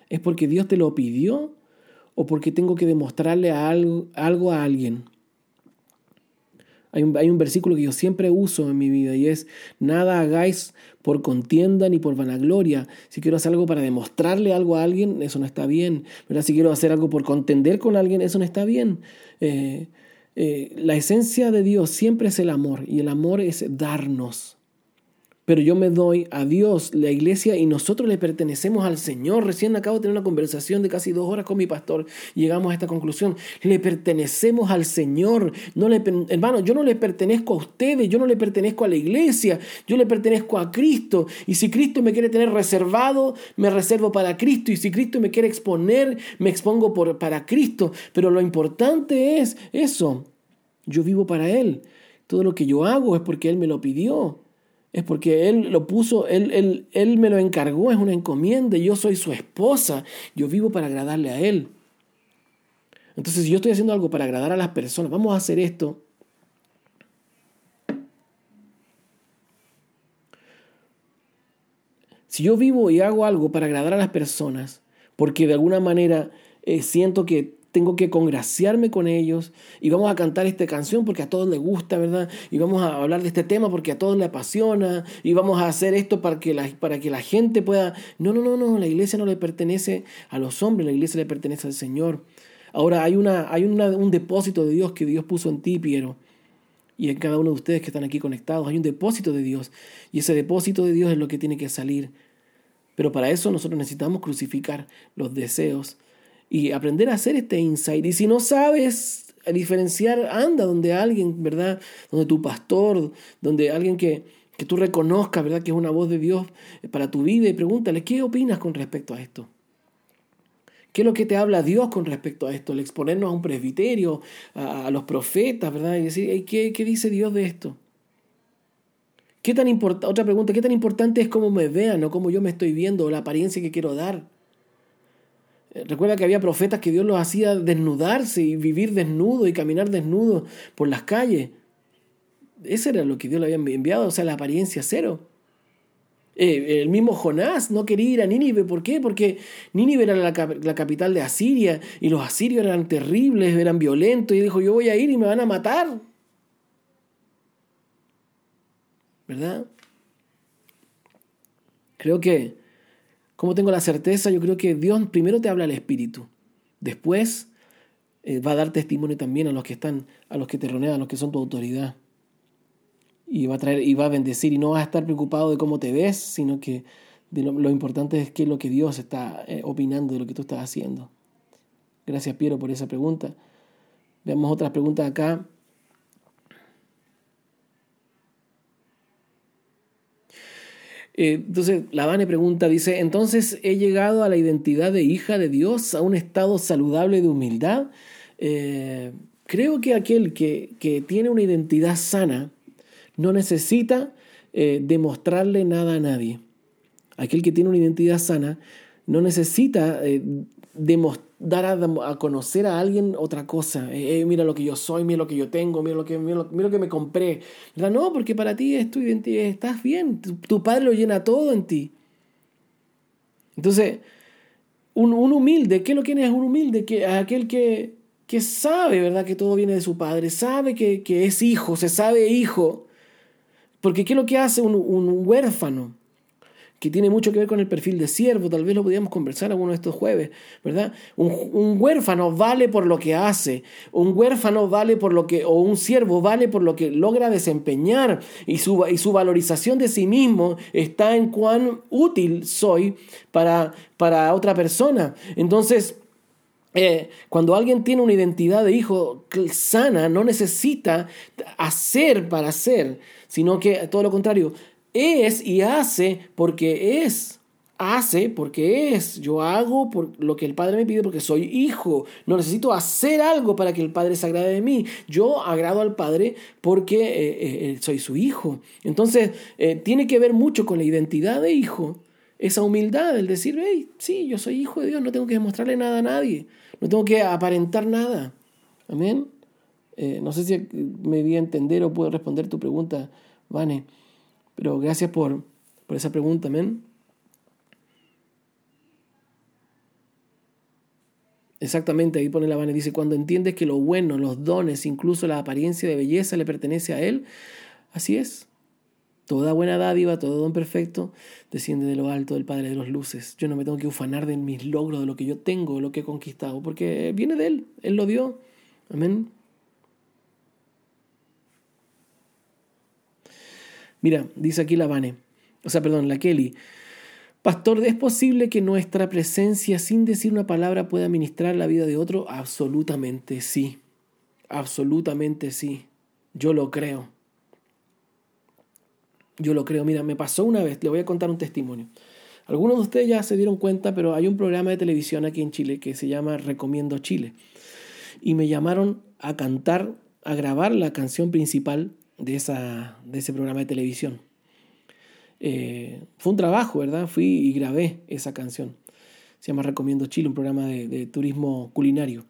¿Es porque Dios te lo pidió o porque tengo que demostrarle algo, algo a alguien? Hay un, versículo que yo siempre uso en mi vida y es, nada hagáis por contienda ni por vanagloria. Si quiero hacer algo para demostrarle algo a alguien, eso no está bien. ¿verdad? Si quiero hacer algo por contender con alguien, eso no está bien. Eh, eh, la esencia de Dios siempre es el amor y el amor es darnos pero yo me doy a Dios, la iglesia, y nosotros le pertenecemos al Señor. Recién acabo de tener una conversación de casi dos horas con mi pastor llegamos a esta conclusión. Le pertenecemos al Señor. No le, hermano, yo no le pertenezco a ustedes, yo no le pertenezco a la iglesia, yo le pertenezco a Cristo. Y si Cristo me quiere tener reservado, me reservo para Cristo. Y si Cristo me quiere exponer, me expongo para Cristo. Pero lo importante es eso. Yo vivo para Él. Todo lo que yo hago es porque Él me lo pidió es porque Él lo puso, él, él, él me lo encargó, es una encomienda, yo soy su esposa, yo vivo para agradarle a Él. Entonces, si yo estoy haciendo algo para agradar a las personas, vamos a hacer esto. Si yo vivo y hago algo para agradar a las personas, porque de alguna manera eh, siento que tengo que congraciarme con ellos y vamos a cantar esta canción porque a todos les gusta, ¿verdad? Y vamos a hablar de este tema porque a todos les apasiona y vamos a hacer esto para que la, para que la gente pueda... No, no, no, no, la iglesia no le pertenece a los hombres, la iglesia le pertenece al Señor. Ahora hay, una, hay un depósito de Dios que Dios puso en ti, Piero. Y en cada uno de ustedes que están aquí conectados, hay un depósito de Dios. Y ese depósito de Dios es lo que tiene que salir. Pero para eso nosotros necesitamos crucificar los deseos y aprender a hacer este insight. Y si no sabes diferenciar, anda donde alguien, ¿verdad? Donde tu pastor, donde alguien que, que tú reconozcas, ¿verdad? Que es una voz de Dios para tu vida y pregúntale, ¿qué opinas con respecto a esto? ¿Qué es lo que te habla Dios con respecto a esto? El exponernos a un presbiterio, a, los profetas, ¿verdad? Y decir, ¿qué, ¿qué, dice Dios de esto? ¿Qué tan otra pregunta, ¿qué tan importante es cómo me vean o cómo yo me estoy viendo o la apariencia que quiero dar? Eh, recuerda que había profetas que Dios los hacía desnudarse y vivir desnudo y caminar desnudo por las calles. Eso era lo que Dios le había enviado, o sea, la apariencia cero. Eh, el mismo Jonás no quería ir a Nínive. ¿Por qué? Porque Nínive era la, la, capital de Asiria y los asirios eran terribles, eran violentos. Y dijo, yo voy a ir y me van a matar. ¿Verdad? Creo que, como tengo la certeza, yo creo que Dios primero te habla al Espíritu. Después eh, va a dar testimonio también a los que están, a los que te rodean, a los que son tu autoridad y va a traer y va a bendecir y no vas a estar preocupado de cómo te ves, sino que lo, importante es qué es lo que Dios está eh, opinando de lo que tú estás haciendo. Gracias Piero por esa pregunta. Veamos otras preguntas acá. Entonces, la Vane pregunta, dice, entonces he llegado a la identidad de hija de Dios, a un estado saludable de humildad. Eh, creo que aquel que, que tiene una identidad sana, no necesita eh, demostrarle nada a nadie. Aquel que tiene una identidad sana no necesita eh, dar a, conocer a alguien otra cosa. Eh, mira lo que yo soy, mira lo que yo tengo, mira lo que, mira lo, que me compré. No, porque para ti es tu identidad, estás bien, tu, padre lo llena todo en ti. Entonces, un, humilde, ¿qué es lo que es un humilde? Que, aquel que, que sabe, ¿verdad? Que todo viene de su padre, sabe que, que es hijo, se sabe hijo porque ¿qué es lo que hace un, huérfano? Que tiene mucho que ver con el perfil de siervo, tal vez lo podríamos conversar alguno de estos jueves, ¿verdad? Un, huérfano vale por lo que hace, un huérfano vale por lo que, o un siervo vale por lo que logra desempeñar, y su, y su valorización de sí mismo está en cuán útil soy para, para otra persona. Entonces, eh, cuando alguien tiene una identidad de hijo sana, no necesita hacer para ser, sino que todo lo contrario, es y hace porque es. Hace porque es. Yo hago por lo que el Padre me pide porque soy hijo. No necesito hacer algo para que el Padre se agrade de mí. Yo agrado al Padre porque eh, eh, soy su hijo. Entonces, eh, tiene que ver mucho con la identidad de hijo. Esa humildad, el decir, hey, sí, yo soy hijo de Dios, no tengo que demostrarle nada a nadie. No tengo que aparentar nada. Amén. Eh, no sé si me di a entender o puedo responder tu pregunta, Vane, pero gracias por, por esa pregunta, amén. Exactamente, ahí pone la Vane, dice, cuando entiendes que lo bueno, los dones, incluso la apariencia de belleza le pertenece a Él, así es. Toda buena dádiva, todo don perfecto, desciende de lo alto del Padre de los Luces. Yo no me tengo que ufanar de mis logros, de lo que yo tengo, de lo que he conquistado, porque viene de Él, Él lo dio. Amén. Mira, dice aquí la Vane, o sea, perdón, la Kelly. Pastor, ¿es posible que nuestra presencia sin decir una palabra pueda ministrar la vida de otro? Absolutamente sí. Absolutamente sí. Yo lo creo. Yo lo creo. Mira, me pasó una vez, le voy a contar un testimonio. Algunos de ustedes ya se dieron cuenta, pero hay un programa de televisión aquí en Chile que se llama Recomiendo Chile. Y me llamaron a cantar, a grabar la canción principal de, esa, de ese programa de televisión. Eh, fue un trabajo, ¿verdad? Fui y grabé esa canción. Se llama Recomiendo Chile, un programa de, turismo culinario.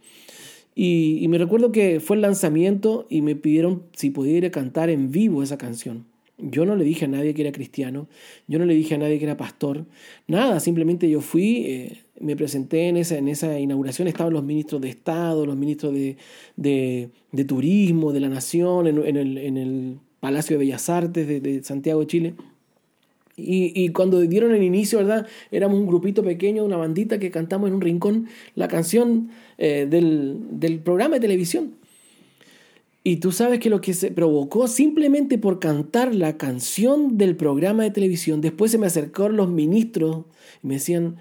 Y, me recuerdo que fue el lanzamiento y me pidieron si podía cantar en vivo esa canción. Yo no le dije a nadie que era cristiano, yo no le dije a nadie que era pastor, nada, simplemente yo fui, eh, me presenté en esa, en esa inauguración, estaban los ministros de Estado, los ministros de, de, Turismo, de la Nación, en, el, en, el, Palacio de Bellas Artes de, Santiago Chile. Y, y, cuando dieron el inicio, ¿verdad? Éramos un grupito pequeño, una bandita que cantamos en un rincón la canción eh, del, del programa de televisión. Y tú sabes que lo que se provocó simplemente por cantar la canción del programa de televisión, después se me acercaron los ministros y me decían,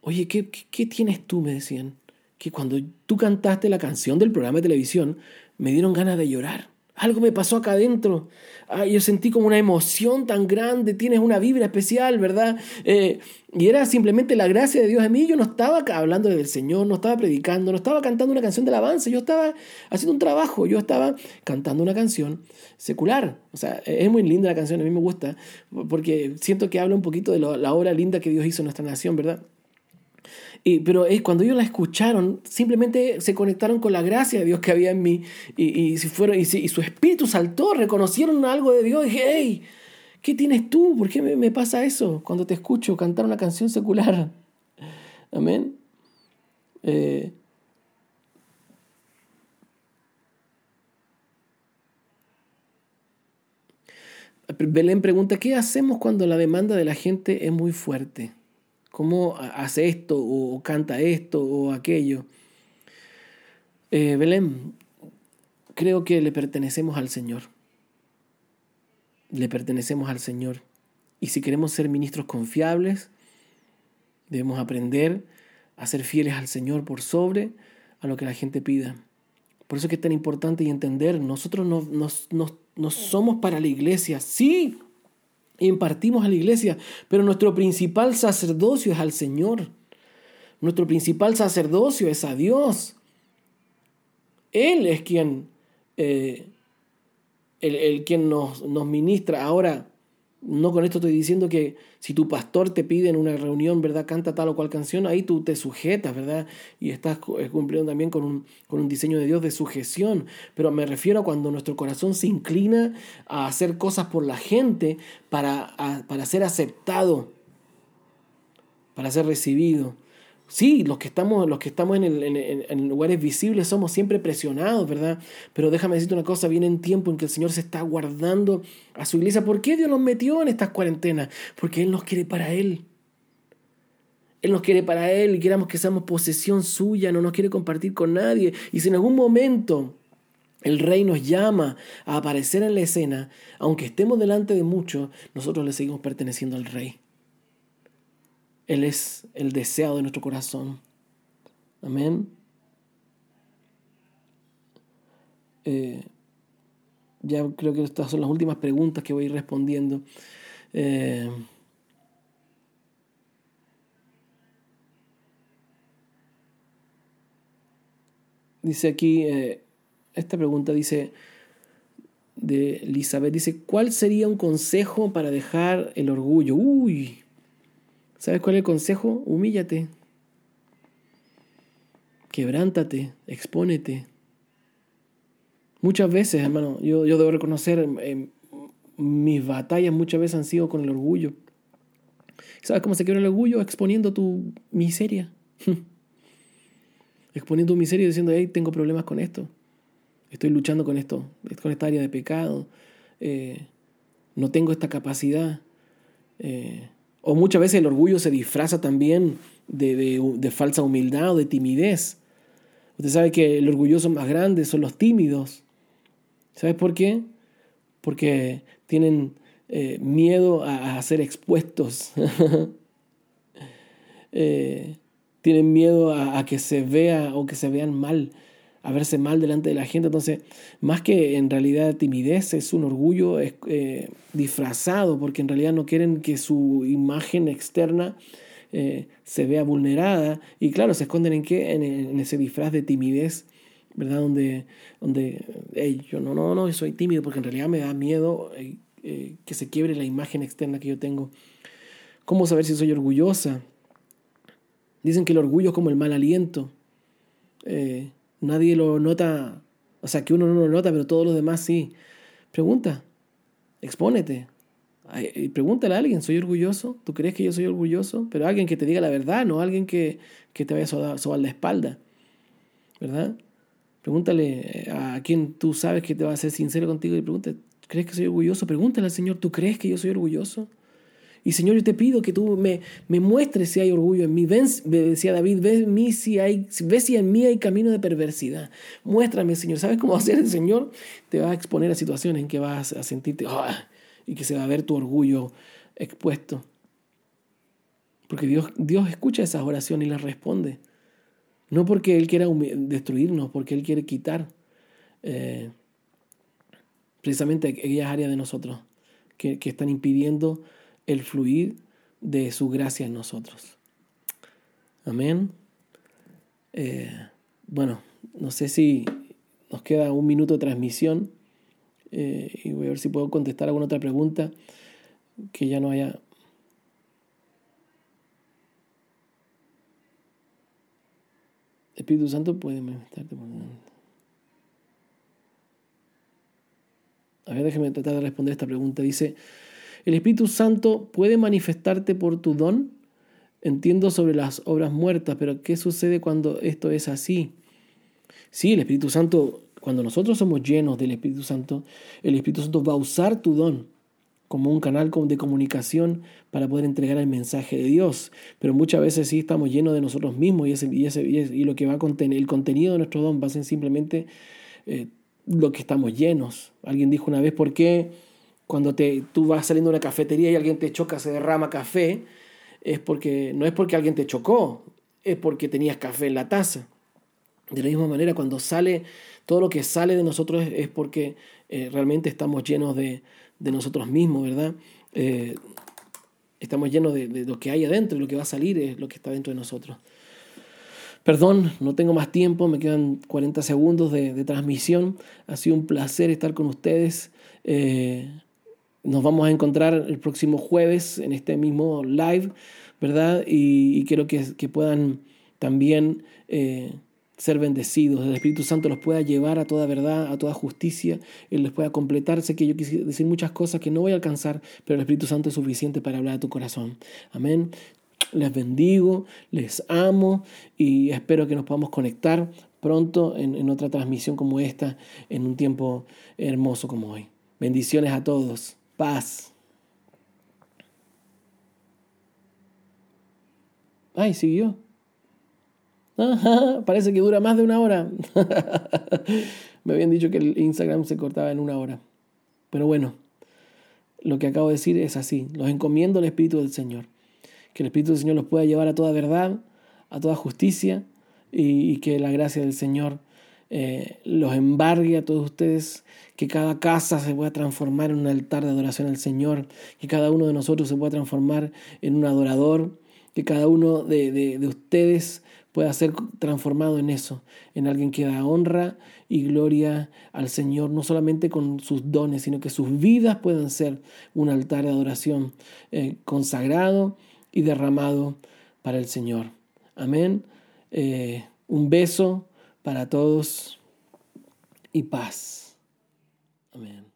oye, ¿qué, tienes tú? Me decían, que cuando tú cantaste la canción del programa de televisión, me dieron ganas de llorar. Algo me pasó acá adentro. yo sentí como una emoción tan grande, tienes una vibra especial, ¿verdad? Eh, y era simplemente la gracia de Dios en mí. Yo no estaba hablando del Señor, no estaba predicando, no estaba cantando una canción de alabanza, yo estaba haciendo un trabajo, yo estaba cantando una canción secular. O sea, es muy linda la canción, a mí me gusta, porque siento que habla un poquito de la obra linda que Dios hizo en nuestra nación, ¿verdad? Y, pero cuando ellos la escucharon, simplemente se conectaron con la gracia de Dios que había en mí y, y, fueron, y, su espíritu saltó, reconocieron algo de Dios y dije, hey, ¿qué tienes tú? ¿Por qué me, pasa eso cuando te escucho cantar una canción secular? Amén. Eh, Belén pregunta, ¿qué hacemos cuando la demanda de la gente es muy fuerte? Cómo hace esto o canta esto o aquello. Eh, Belén, creo que le pertenecemos al Señor. Le pertenecemos al Señor. Y si queremos ser ministros confiables, debemos aprender a ser fieles al Señor por sobre a lo que la gente pida. Por eso es que es tan importante y entender, nosotros no, no somos para la iglesia, sí, impartimos a la iglesia, pero nuestro principal sacerdocio es al Señor. Nuestro principal sacerdocio es a Dios. Él es quien, eh, el, el, quien nos, nos ministra. Ahora, no con esto estoy diciendo que si tu pastor te pide en una reunión, ¿verdad? Canta tal o cual canción, ahí tú te sujetas, ¿verdad? Y estás eh, cumpliendo también con un, con un diseño de Dios de sujeción. Pero me refiero a cuando nuestro corazón se inclina a hacer cosas por la gente para, para ser aceptado, para ser recibido. Sí, los que estamos, los que estamos en, lugares visibles somos siempre presionados, ¿verdad? Pero déjame decirte una cosa, viene un tiempo en que el Señor se está guardando a su iglesia. ¿Por qué Dios nos metió en estas cuarentenas? Porque Él nos quiere para Él. Él nos quiere para Él y queramos que seamos posesión suya, no nos quiere compartir con nadie. Y si en algún momento el Rey nos llama a aparecer en la escena, aunque estemos delante de muchos, nosotros le seguimos perteneciendo al Rey. Él es el deseo de nuestro corazón. Amén. Eh, ya creo que estas son las últimas preguntas que voy a ir respondiendo. Eh, dice aquí, eh, esta pregunta dice de Elizabeth, dice, ¿cuál sería un consejo para dejar el orgullo? Uy, ¿Sabes cuál es el consejo? Humíllate. Quebrántate, expónete. Muchas veces, hermano, yo, yo debo reconocer, em, mis batallas muchas veces han sido con el orgullo. ¿Sabes cómo se quiebra el orgullo? Exponiendo tu miseria. Exponiendo tu miseria y diciendo, hey, tengo problemas con esto. Estoy luchando con esto, con esta área de pecado. Eh, no tengo esta capacidad. Eh, o muchas veces el orgullo se disfraza también de, falsa humildad o de timidez. Usted sabe que el orgulloso más grande son los tímidos. ¿Sabes por qué? Porque tienen eh, miedo a, ser expuestos. Eh, tienen miedo a, que se vea o que se vean mal a verse mal delante de la gente. Entonces, más que en realidad timidez, es un orgullo eh, disfrazado, porque en realidad no quieren que su imagen externa eh, se vea vulnerada. Y claro, se esconden en qué? En, ese disfraz de timidez. ¿Verdad? Donde, donde yo no, no, no, soy tímido porque en realidad me da miedo eh, que se quiebre la imagen externa que yo tengo. ¿Cómo saber si soy orgullosa? Dicen que el orgullo es como el mal aliento. Nadie lo nota, o sea, que uno no lo nota, pero todos los demás sí. Pregunta, expónete. Pregúntale a alguien, ¿soy orgulloso? ¿Tú crees que yo soy orgulloso? Pero alguien que te diga la verdad, no alguien que, que te vaya a sobar la espalda. ¿Verdad? Pregúntale eh, a quien tú sabes que te va a ser sincero contigo y pregúntale, ¿crees que soy orgulloso? Pregúntale al Señor, ¿tú crees que yo soy orgulloso? Y Señor, yo te pido que tú me, me muestres si hay orgullo en mí. Ven, decía David, ve, si hay, ve si en mí hay camino de perversidad. Muéstrame, Señor. ¿Sabes cómo hacer el Señor? Te va a exponer a situaciones en que vas a sentirte ah, y que se va a ver tu orgullo expuesto. Porque Dios, Dios escucha esas oraciones y las responde. No porque Él quiera destruirnos, porque Él quiere quitar. Eh, precisamente aquellas áreas de nosotros que, están impidiendo el fluir de su gracia en nosotros. Amén. Eh, bueno, no sé si nos queda un minuto de transmisión eh, y voy a ver si puedo contestar alguna otra pregunta que ya no haya Espíritu Santo puede manifestarte A ver, déjeme tratar de responder esta pregunta. Dice, ¿el Espíritu Santo puede manifestarte por tu don? Entiendo sobre las obras muertas, pero ¿qué sucede cuando esto es así? Sí, el Espíritu Santo, cuando nosotros somos llenos del Espíritu Santo, el Espíritu Santo va a usar tu don como un canal de comunicación para poder entregar el mensaje de Dios. Pero muchas veces sí estamos llenos de nosotros mismos y, y, y lo que va a contener, el contenido de nuestro don va a ser simplemente eh, lo que estamos llenos. Alguien dijo una vez, ¿por qué cuando te, tú vas saliendo de una cafetería y alguien te choca, se derrama café? Es porque, no es porque alguien te chocó, es porque tenías café en la taza. De la misma manera, cuando sale, todo lo que sale de nosotros es, porque eh, realmente estamos llenos de, de nosotros mismos, ¿verdad? Eh, estamos llenos de, lo que hay adentro y lo que va a salir es lo que está dentro de nosotros. Perdón, no tengo más tiempo, me quedan 40 segundos de, transmisión. Ha sido un placer estar con ustedes. Eh, nos vamos a encontrar el próximo jueves en este mismo live, ¿verdad? Y, quiero que, puedan también eh, ser bendecidos, el Espíritu Santo los pueda llevar a toda verdad, a toda justicia, Él les pueda completar. Sé que yo quisiera decir muchas cosas que no voy a alcanzar, pero el Espíritu Santo es suficiente para hablar a tu corazón. Amén. Les bendigo, les amo y espero que nos podamos conectar pronto en otra transmisión como esta, en un tiempo hermoso como hoy. Bendiciones a todos. Paz. Ay, siguió parece que dura más de una hora. Me habían dicho que el Instagram se cortaba en una hora. Pero bueno, lo que acabo de decir es así. Los encomiendo al Espíritu del Señor. Que el Espíritu del Señor los pueda llevar a toda verdad, a toda justicia y, que la gracia del Señor eh, los embargue a todos ustedes, que cada casa se pueda transformar en un altar de adoración al Señor, que cada uno de nosotros se pueda transformar en un adorador, que cada uno de, de ustedes pueda ser transformado en eso, en alguien que da honra y gloria al Señor, no solamente con sus dones, sino que sus vidas puedan ser un altar de adoración eh, consagrado y derramado para el Señor. Amén. Eh, un beso para todos y paz. Amén.